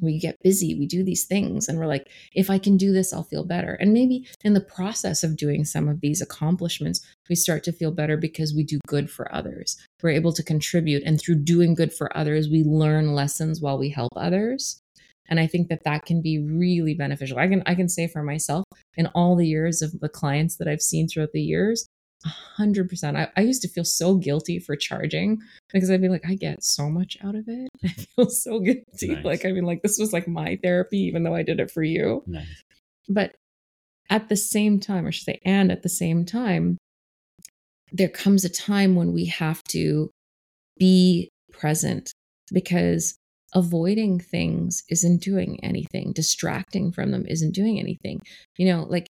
we get busy we do these things and we're like if i can do this i'll feel better. And maybe in the process of doing some of these accomplishments we start to feel better because we do good for others. We're able to contribute and through doing good for others we learn lessons while we help others. And i think that that can be really beneficial. I can i can say for myself in all the years of the clients that i've seen throughout the years 100% I, I used to feel so guilty for charging because i'd be like i get so much out of it i feel so guilty Nice. like i mean like this was like my therapy even though i did it for you Nice. but at the same time, or I should say, and at the same time, there comes a time when we have to be present because avoiding things isn't doing anything, distracting from them isn't doing anything. You know, like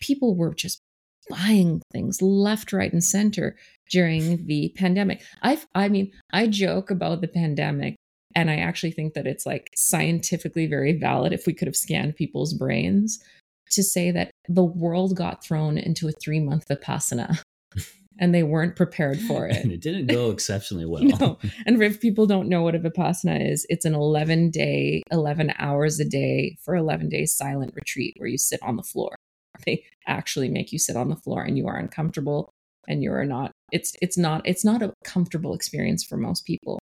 people were just buying things left, right, and center during the pandemic. I've, I mean, I joke about the pandemic and I actually think that it's like scientifically very valid if we could have scanned people's brains to say that the world got thrown into a three month vipassana and they weren't prepared for it. And it. it didn't go exceptionally well. No. And if people don't know what a vipassana is, it's an 11 day, 11 hours a day for 11 days silent retreat where you sit on the floor. They actually make you sit on the floor and you are uncomfortable and you are not it's it's not it's not a comfortable experience for most people.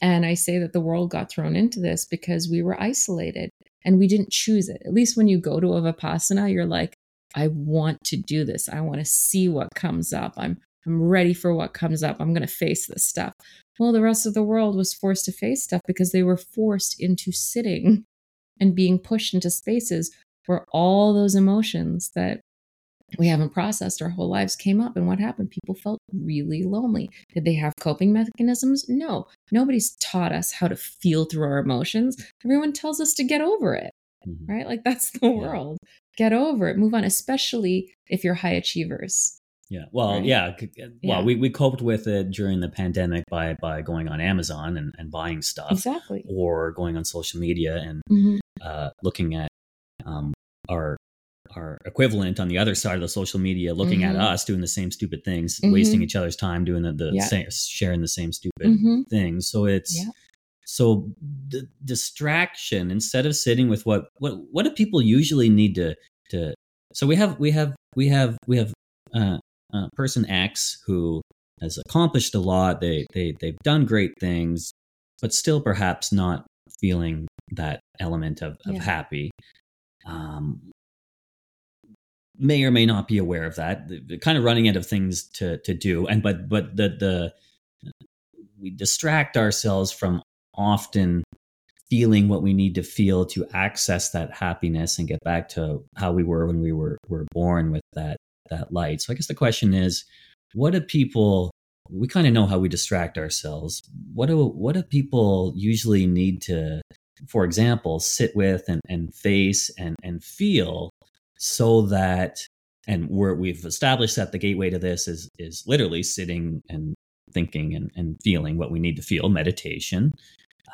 And I say that the world got thrown into this because we were isolated and we didn't choose it. At least when you go to a Vipassana, you're like, I want to do this. I want to see what comes up. I'm I'm ready for what comes up. I'm going to face this stuff. Well, the rest of the world was forced to face stuff because they were forced into sitting and being pushed into spaces where all those emotions that we haven't processed our whole lives came up and what happened? People felt really lonely. Did they have coping mechanisms? No. Nobody's taught us how to feel through our emotions. Everyone tells us to get over it mm-hmm. right? Like that's the yeah. world. Get over it. Move on especially if you're high achievers. Yeah. Well right? yeah well yeah. we, we coped with it during the pandemic by by going on amazon and, and buying stuff exactly. or going on social media and mm-hmm. uh, looking at um, our our equivalent on the other side of the social media looking mm-hmm. at us doing the same stupid things mm-hmm. wasting each other's time doing the, the yeah. same sharing the same stupid mm-hmm. things so it's yeah. so the distraction instead of sitting with what what what do people usually need to to so we have we have we have we have uh, uh person x who has accomplished a lot they they they've done great things but still perhaps not feeling that element of, of yeah. happy um, may or may not be aware of that kind of running out of things to to do and but but the the we distract ourselves from often feeling what we need to feel to access that happiness and get back to how we were when we were were born with that that light. So i guess the question is what do people we kind of know how we distract ourselves. What do what do people usually need to for example sit with and, and face and and feel so that and we're, we've established that the gateway to this is is literally sitting and thinking and, and feeling what we need to feel meditation.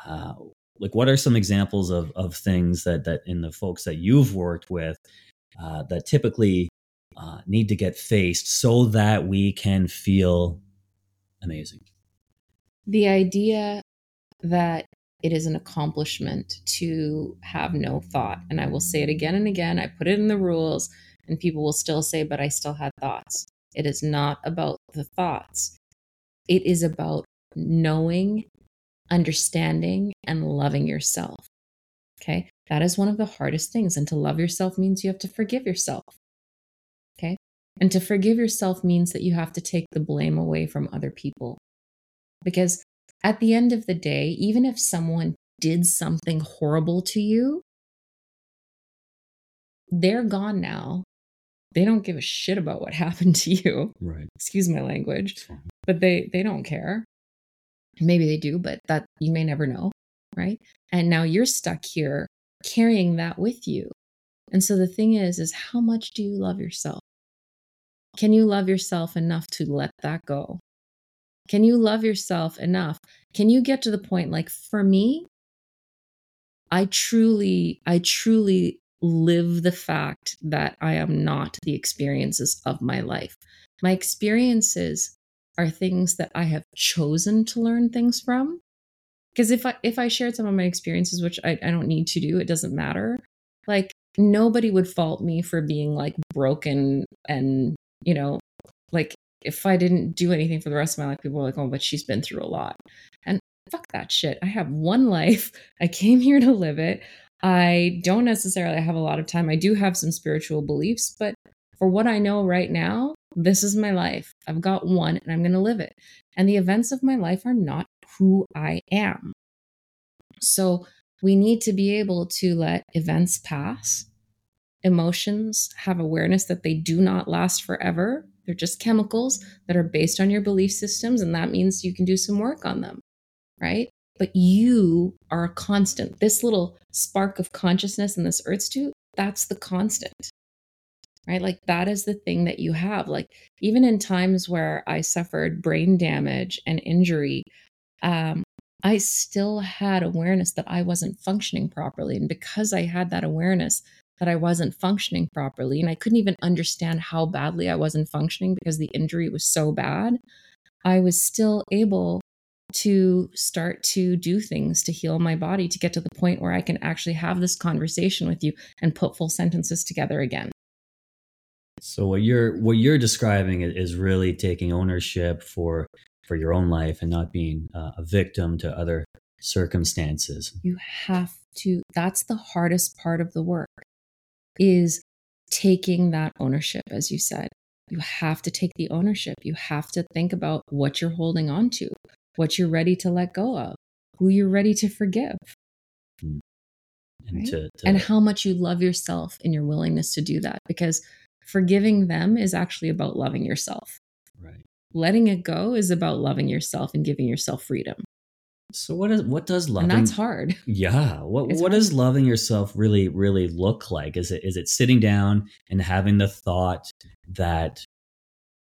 Uh, like what are some examples of of things that that in the folks that you've worked with uh, that typically uh, need to get faced so that we can feel amazing? The idea that it is an accomplishment to have no thought. And I will say it again and again. I put it in the rules, and people will still say, but I still had thoughts. It is not about the thoughts, it is about knowing, understanding, and loving yourself. Okay. That is one of the hardest things. And to love yourself means you have to forgive yourself. Okay. And to forgive yourself means that you have to take the blame away from other people. Because at the end of the day, even if someone did something horrible to you, they're gone now. They don't give a shit about what happened to you. Right. Excuse my language. But they they don't care. Maybe they do, but that you may never know, right? And now you're stuck here carrying that with you. And so the thing is is how much do you love yourself? Can you love yourself enough to let that go? Can you love yourself enough? Can you get to the point like for me, I truly, I truly live the fact that I am not the experiences of my life. My experiences are things that I have chosen to learn things from. Because if I if I shared some of my experiences, which I, I don't need to do, it doesn't matter. Like nobody would fault me for being like broken and you know if I didn't do anything for the rest of my life, people were like, oh, but she's been through a lot. And fuck that shit. I have one life. I came here to live it. I don't necessarily have a lot of time. I do have some spiritual beliefs, but for what I know right now, this is my life. I've got one and I'm going to live it. And the events of my life are not who I am. So we need to be able to let events pass. Emotions have awareness that they do not last forever they're just chemicals that are based on your belief systems, and that means you can do some work on them, right? But you are a constant. This little spark of consciousness in this earth suit, that's the constant, right? Like that is the thing that you have. Like even in times where I suffered brain damage and injury, um, I still had awareness that I wasn't functioning properly. And because I had that awareness, that I wasn't functioning properly. And I couldn't even understand how badly I wasn't functioning because the injury was so bad. I was still able to start to do things to heal my body to get to the point where I can actually have this conversation with you and put full sentences together again. So what you're what you're describing is really taking ownership for for your own life and not being uh, a victim to other circumstances. You have to, that's the hardest part of the work is taking that ownership, as you said. You have to take the ownership. You have to think about what you're holding on to, what you're ready to let go of, who you're ready to forgive. Mm. And, Right. to, to and how much you love yourself and your willingness to do that because forgiving them is actually about loving yourself right. letting it go is about loving yourself and giving yourself freedom So what is what does loving and that's hard Yeah. What It's what hard. does loving yourself really really look like? Is it is it sitting down and having the thought that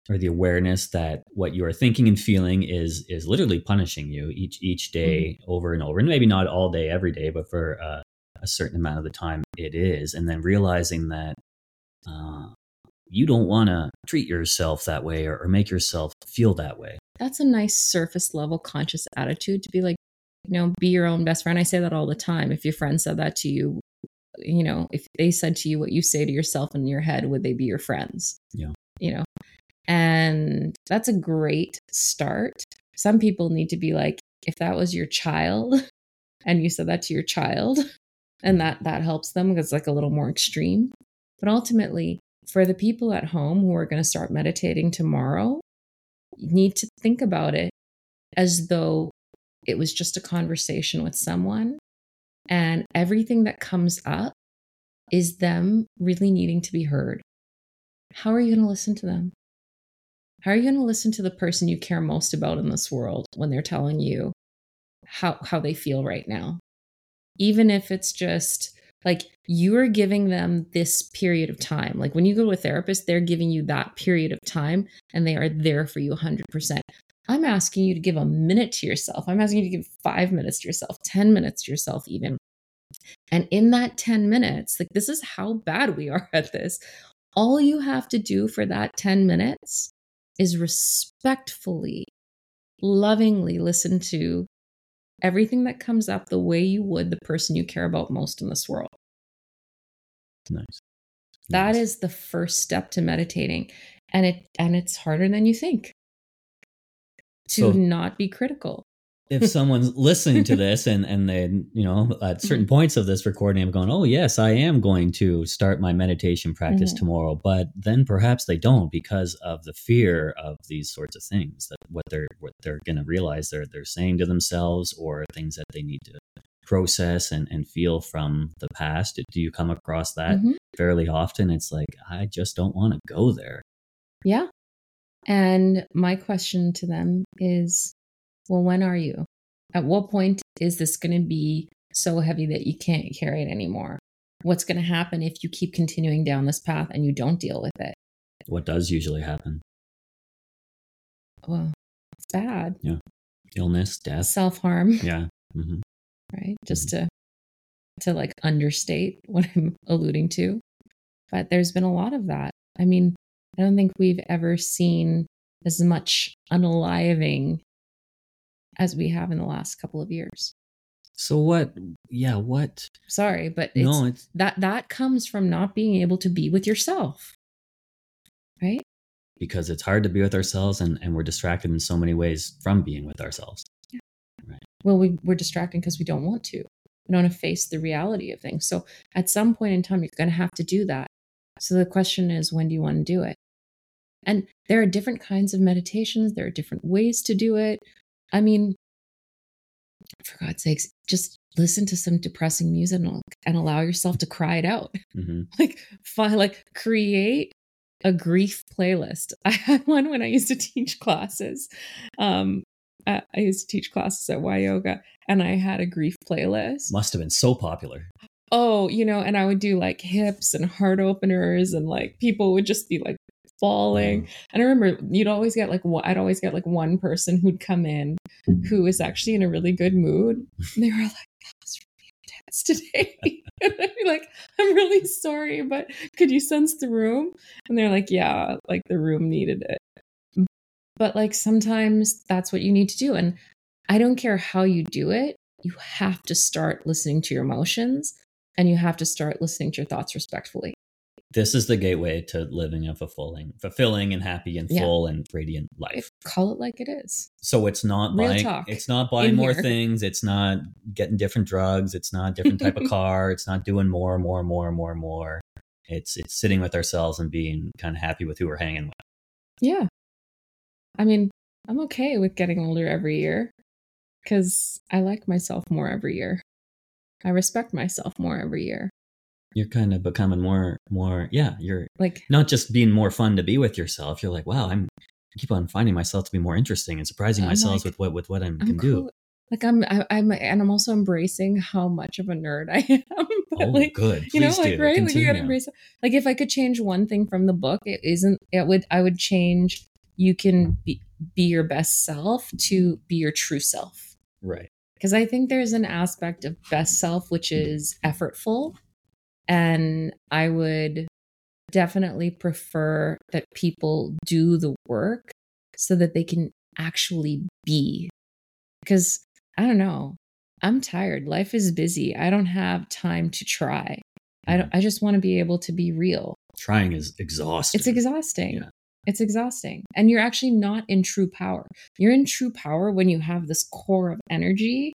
or the awareness that what you are thinking and feeling is is literally punishing you each each day over and over and maybe not all day every day but for uh, a certain amount of the time it is and then realizing that uh, you don't want to treat yourself that way or, or make yourself feel that way that's a nice surface level conscious attitude to be like you know be your own best friend. I say that all the time. If your friend said that to you you know if they said to you what you say to yourself in your head would they be your friends? Yeah. you know? And that's a great start. Some people need to be like if that was your child and you said that to your child and that that helps them because it's like a little more extreme. But ultimately for the people at home who are going to start meditating tomorrow need to think about it as though it was just a conversation with someone. And everything that comes up is them really needing to be heard. How are you going to listen to them? How are you going to listen to the person you care most about in this world when they're telling you how how they feel right now? Even if it's just like you are giving them this period of time. Like when you go to a therapist they're giving you that period of time and they are there for you 100% i'm asking you to give a minute to yourself. I'm asking you to give 5 minutes to yourself 10 minutes to yourself even. And in that 10 minutes like this is how bad we are at this. All you have to do for that 10 minutes is respectfully lovingly listen to everything that comes up the way you would the person you care about most in this world. Nice. That Nice. is the first step to meditating and it and it's harder than you think. To So- not be critical if someone's listening to this and and they you know at certain points of this recording i'm going oh yes i am going to start my meditation practice Mhm. tomorrow. But then perhaps they don't because of the fear of these sorts of things that what they're what they're going to realize. They're they're saying to themselves or things that they need to process and and feel from the past. Do you come across that Mhm. fairly often? It's like i just don't want to go there. Yeah. And my question to them is well when are you? At what point is this going to be so heavy that you can't carry it anymore? What's going to happen if you keep continuing down this path and you don't deal with it? What does usually happen. Well it's bad. Yeah. illness death. Self-harm. Yeah. Hmm right? Just to to like understate what i'm alluding to. But there's been a lot of that. I mean i don't think we've ever seen as much unaliving as we have in the last couple of years. So what yeah what? Sorry but it's, no it's that that comes from not being able to be with yourself. Right? Because it's hard to be with ourselves and, and we're distracted in so many ways from being with ourselves. Right. well we, we're distracted because we don't want to. We don't want to face the reality of things. So at some point in time you're going to have to do that. So the question is when do you want to do it? And there are different kinds of meditations. There are different ways to do it i mean for god's sakes just listen to some depressing music and, and allow yourself to cry it out. Hmm like find like create a grief playlist. I had one when i used to teach classes. Um i, I used to teach classes at y yoga and i had a grief playlist. Must have been so popular. oh you know and i would do like hips and heart openers and like people would just be like falling. Mm-hmm. And i remember you'd always get like i'd always get like one person who'd come in mm-hmm. who was actually in a really good mood. And they were like that was really intense today. And i'd be like i'm really sorry but could you sense the room? And they're like yeah like the room needed it. But like sometimes that's what you need to do and i don't care how you do it you have to start listening to your emotions and you have to start listening to your thoughts respectfully this is the gateway to living a fulfilling, fulfilling and happy and Yeah. full and radiant life. Call it like it is. So it's not Real buying talk it's not buying in more here. things, it's not getting different drugs, it's not different type of car, it's not doing more, and more, and more, and more, and more. It's it's sitting with ourselves and being kind of happy with who we're hanging with. Yeah. I mean, I'm okay with getting older every year because I like myself more every year. I respect myself more every year. You're kind of becoming more more yeah, you're Like, not just being more fun to be with yourself. You're like, wow, I'm I keep on finding myself to be more interesting and surprising I'm myself like, with what with what I can do. Like I'm, I, I'm, and I'm also embracing how much of a nerd I am. But Oh, like, good. Please you know, like do. right, like you gotta Continue. embrace. it. Like if I could change one thing from the book, it isn't. It would. I would change. You can be be your best self to be your true self. Right. because I think there's an aspect of best self which is effortful. And I would definitely prefer that people do the work so that they can actually be. Because I don't know, I'm tired. Life is busy. I don't have time to try. I don't I just want to be able to be real. Trying is exhausting. It's exhausting. Yeah. It's exhausting. And you're actually not in true power. You're in true power when you have this core of energy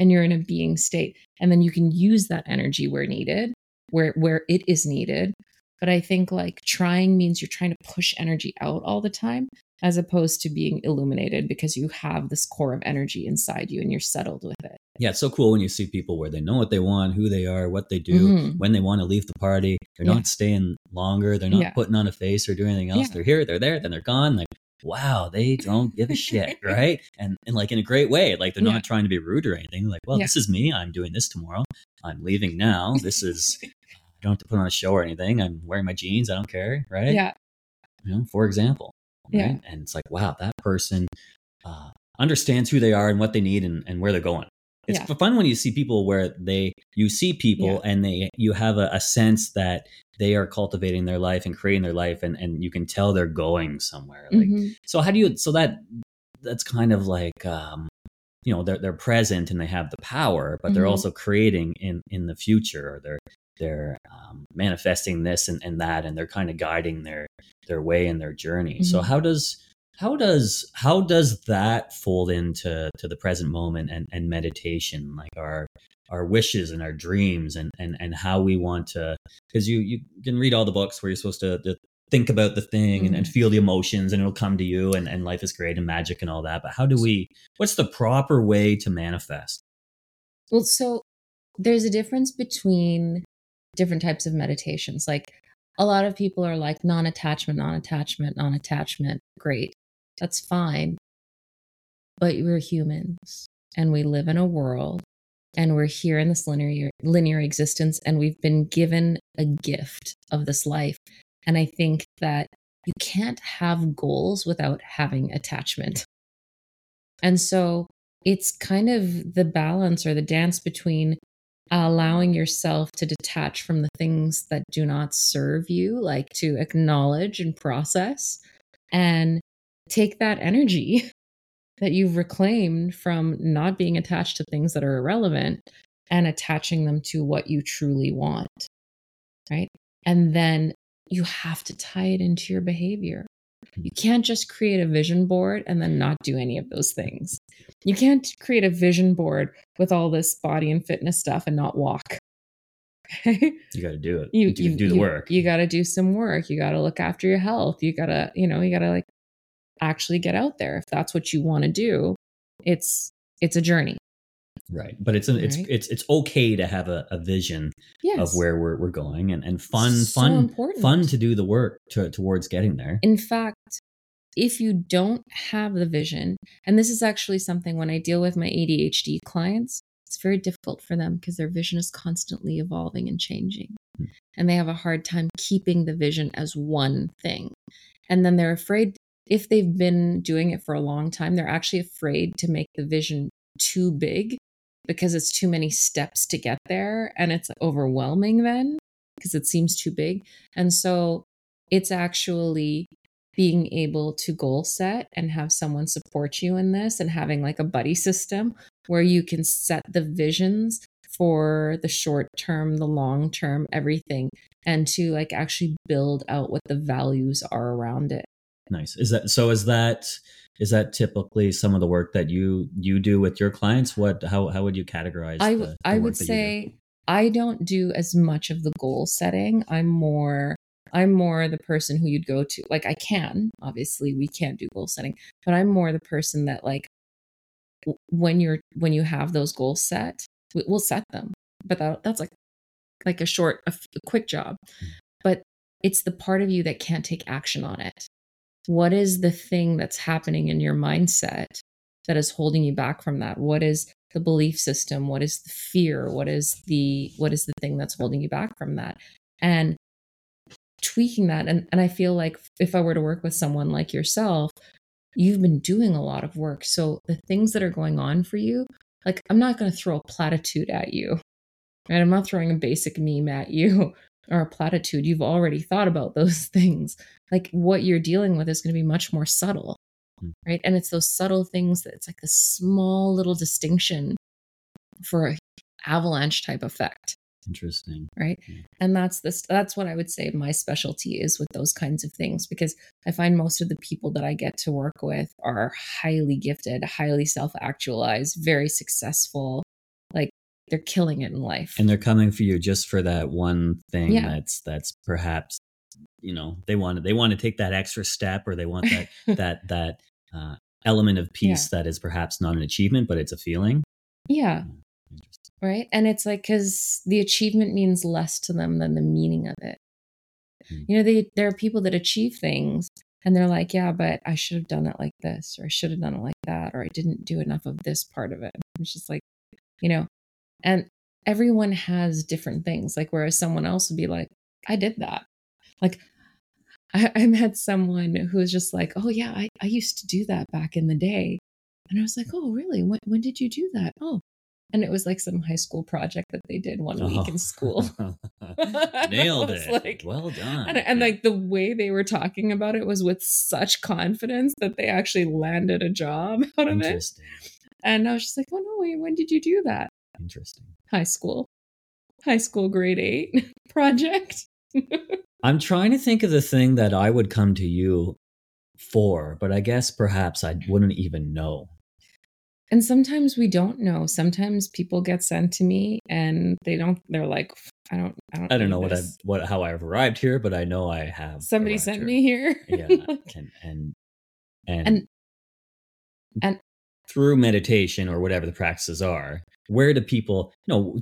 and you're in a being state. And then you can use that energy where needed, where where it is needed. But I think like trying means you're trying to push energy out all the time as opposed to being illuminated because you have this core of energy inside you and you're settled with it. Yeah, it's so cool when you see people where they know what they want, who they are, what they do, Mhm. when they want to leave the party. They're Yeah. not staying longer. They're not Yeah. putting on a face or doing anything else. Yeah. They're here, they're there, then they're gone. Like, wow, they don't give a shit, right? And and like in a great way. Like they're Yeah. not trying to be rude or anything. Like, well, Yeah. this is me. I'm doing this tomorrow. I'm leaving now. This is I don't have to put on a show or anything. I'm wearing my jeans. I don't care, right? Yeah. you know, for example. Yeah. And it's like, wow, that person uh, understands who they are and what they need and, and where they're going. It's Yeah. fun when you see people where they you see people and they you have a, a sense that they are cultivating their life and creating their life and, and you can tell they're going somewhere. Like Mhm. so how do you so that that's kind of like um you know they're they're present and they have the power, but they're Mhm. also creating in in the future or they're they're um, manifesting this and, and that and they're kind of guiding their their way and their journey. So Mhm. how does how does how does that fold into to the present moment and, and meditation like our our wishes and our dreams and and, and how we want to because you you can read all the books where you're supposed to, to think about the thing and, and Mhm. feel the emotions and it'll come to you and, and life is great and magic and all that but how do we what's the proper way to manifest Well, so there's a difference between different types of meditations. Like a lot of people are like non attachment, non attachment, non attachment. Great. That's fine. But we're humans and we live in a world and we're here in this linear linear existence and we've been given a gift of this life. And I think that you can't have goals without having attachment. And so it's kind of the balance or the dance between allowing yourself to detach from the things that do not serve you, like to acknowledge and process and take that energy that you've reclaimed from not being attached to things that are irrelevant and attaching them to what you truly want. Right. And then you have to tie it into your behavior. You mm-hmm. can't just create a vision board and then not do any of those things. You can't create a vision board with all this body and fitness stuff and not walk. Okay? you got to do it You, do, you do the you- work You got to do some work. You got to look after your health. You got to, you know, you got to like actually get out there if that's what you want to do. It's it's a journey. right but it's an, it's Right. it's it's okay to have a, a vision Yes. of where we're, we're going and, and fun So fun important. fun to do the work to, towards getting there In fact, if you don't have the vision, and this is actually something when I deal with my ADHD clients, it's very difficult for them because their vision is constantly evolving and changing. Hmm. And they have a hard time keeping the vision as one thing. And then they're afraid, if they've been doing it for a long time, they're actually afraid to make the vision too big because it's too many steps to get there and it's overwhelming then because it seems too big. And so it's actually being able to goal set and have someone support you in this and having like a buddy system where you can set the visions for the short term, the long term, everything, and to like actually build out what the values are around it. Nice. Is that so? Is that is that typically some of the work that you you do with your clients? What how how would you categorize? I the, the I would you do? say I don't do as much of the goal setting. I'm more I'm more the person who you'd go to. Like I can, obviously we can't do goal setting, but I'm more the person that like when you're when you have those goals set, we- we'll set them. But that, that's like like a short a, quick job. Mm. But it's the part of you that can't take action on it. What is the thing that's happening in your mindset that is holding you back from that? What is the belief system? What is the fear? What is the what is the thing that's holding you back from that? And tweaking that and, and I feel like if I were to work with someone like yourself, you've been doing a lot of work. So the things that are going on for you, like I'm not going to throw a platitude at you. Right? I'm not throwing a basic meme at you or a platitude. You've already thought about those things. Like what you're dealing with is going to be much more subtle. Hmm. Right? And it's those subtle things that it's like a small little distinction for a avalanche type effect Interesting. right Yeah. and that's this that's what i would say my specialty is with those kinds of things because i find most of the people that i get to work with are highly gifted highly self-actualized very successful like they're killing it in life. And they're coming for you just for that one thing Yeah. that's that's perhaps you know they want to they want to take that extra step or they want that that that uh, element of peace that is perhaps not an achievement but it's a feeling. yeah. Right? And it's like because the achievement means less to them than the meaning of it. Hmm. you know they there are people that achieve things and they're like yeah but i should have done it like this or i should have done it like that or i didn't do enough of this part of it. It's just like you know and everyone has different things like whereas someone else would be like i did that. Like i, I met someone who was just like oh yeah I, I used to do that back in the day. And i was like oh really? When, when did you do that? Oh. And it was like some high school project that they did one week in school. Oh. Nailed it. like- well done. and, and like the way they were talking about it was with such confidence that they actually landed a job out of it. And i was just like oh no wait, when did you do that Interesting. high school high school grade eight project I'm trying to think of the thing that I would come to you for, but I guess perhaps I wouldn't even know. and sometimes we don't know sometimes people get sent to me and they don't they're like i don't i don't, I don't know what I what how I've arrived here, but I know I have. somebody sent here. me here Yeah, Like, and and and And- and- through meditation or whatever the practices are, where do people, you know,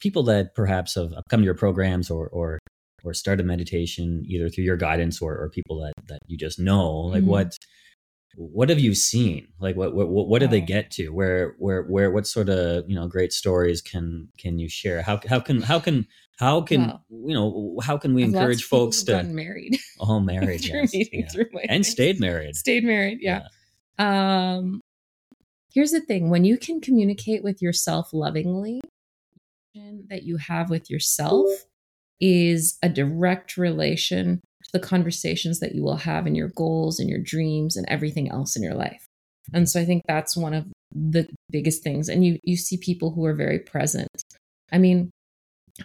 people that perhaps have come to your programs or or or started meditation either through your guidance or or people that that you just know, like Mhm. what what have you seen? Like what what what what did they get to? Where where where what sort of you know great stories can can you share? How how can how can how can you know how can we encourage folks to married. Oh married through yes, yeah. and stayed married. Stayed married yeah. um here's the thing when you can communicate with yourself lovingly that you have with yourself is a direct relation to the conversations that you will have in your goals and your dreams and everything else in your life. And so i think that's one of the biggest things and you you see people who are very present. I mean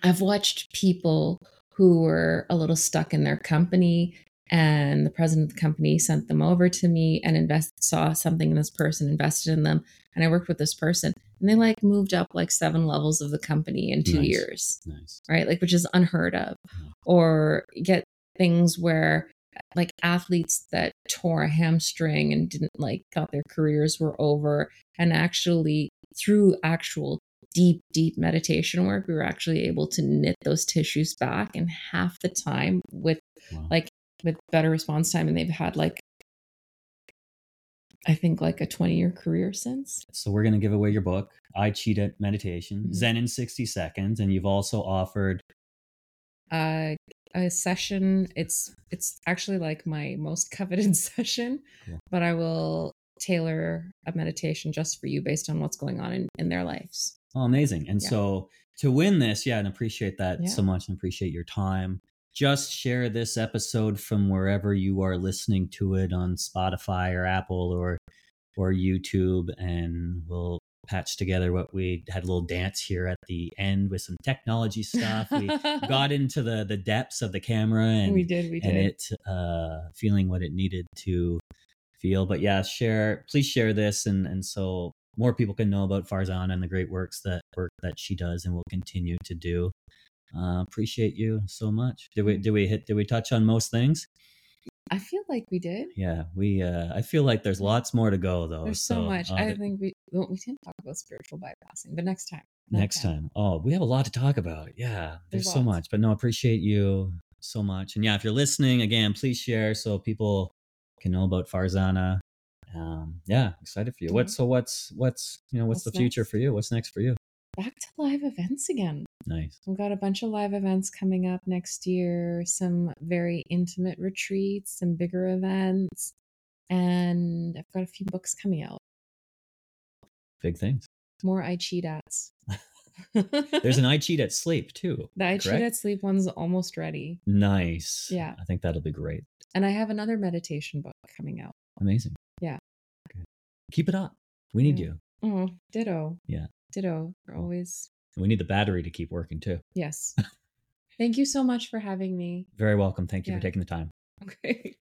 i've watched people who were a little stuck in their company and the president of the company sent them over to me and invest saw something in this person invested in them and i worked with this person and they like moved up like seven levels of the company in two Nice. years nice right like which is unheard of Yeah. or get things where like athletes that tore a hamstring and didn't like thought their careers were over and actually through actual deep deep meditation work we were actually able to knit those tissues back in half the time with Wow. like with better response time and they've had like i think like a 20 year career since so we're going to give away your book i cheat at meditation Mhm. zen in 60 seconds and you've also offered uh a session it's it's actually like my most coveted session Cool. but i will tailor a meditation just for you based on what's going on in, in their lives oh amazing and Yeah. so to win this yeah and appreciate that Yeah. so much and appreciate your time just share this episode from wherever you are listening to it on spotify or apple or or youtube and we'll patch together what we had a little dance here at the end with some technology stuff. We got into the the depths of the camera and we did, we did. and it uh, feeling what it needed to feel. But yeah, share please share this and and so more people can know about Farzana and the great works that work that she does and will continue to do. Uh, appreciate you so much. Did we did we hit did we touch on most things? I feel like we did. Yeah, we. Uh, I feel like there's lots more to go though. There's so, much. uh, I think we well, we didn't talk about spiritual bypassing, but next time. next time. Oh, we have a lot to talk about. Yeah, there's, There's so much. But no, appreciate you so much. And yeah, if you're listening again, please share so people can know about Farzana. Um, yeah, excited for you. What so what's what's you know what's, What's the future next? for you? What's next for you? Back to live events again. Nice. We've got a bunch of live events coming up next year, some very intimate retreats, some bigger events, and I've got a few books coming out. Big things. More I cheat ats. There's an I cheat at sleep too. the I cheat at sleep one's almost ready. Nice. Yeah. I think that'll be great. And I have another meditation book coming out. Amazing. Yeah. Good. Keep it up. We need Yeah. you. Oh, ditto. Yeah. Ditto. We're always We need the battery to keep working too. yes. Thank you so much for having me. Very welcome. Thank you Yeah. for taking the time. Okay.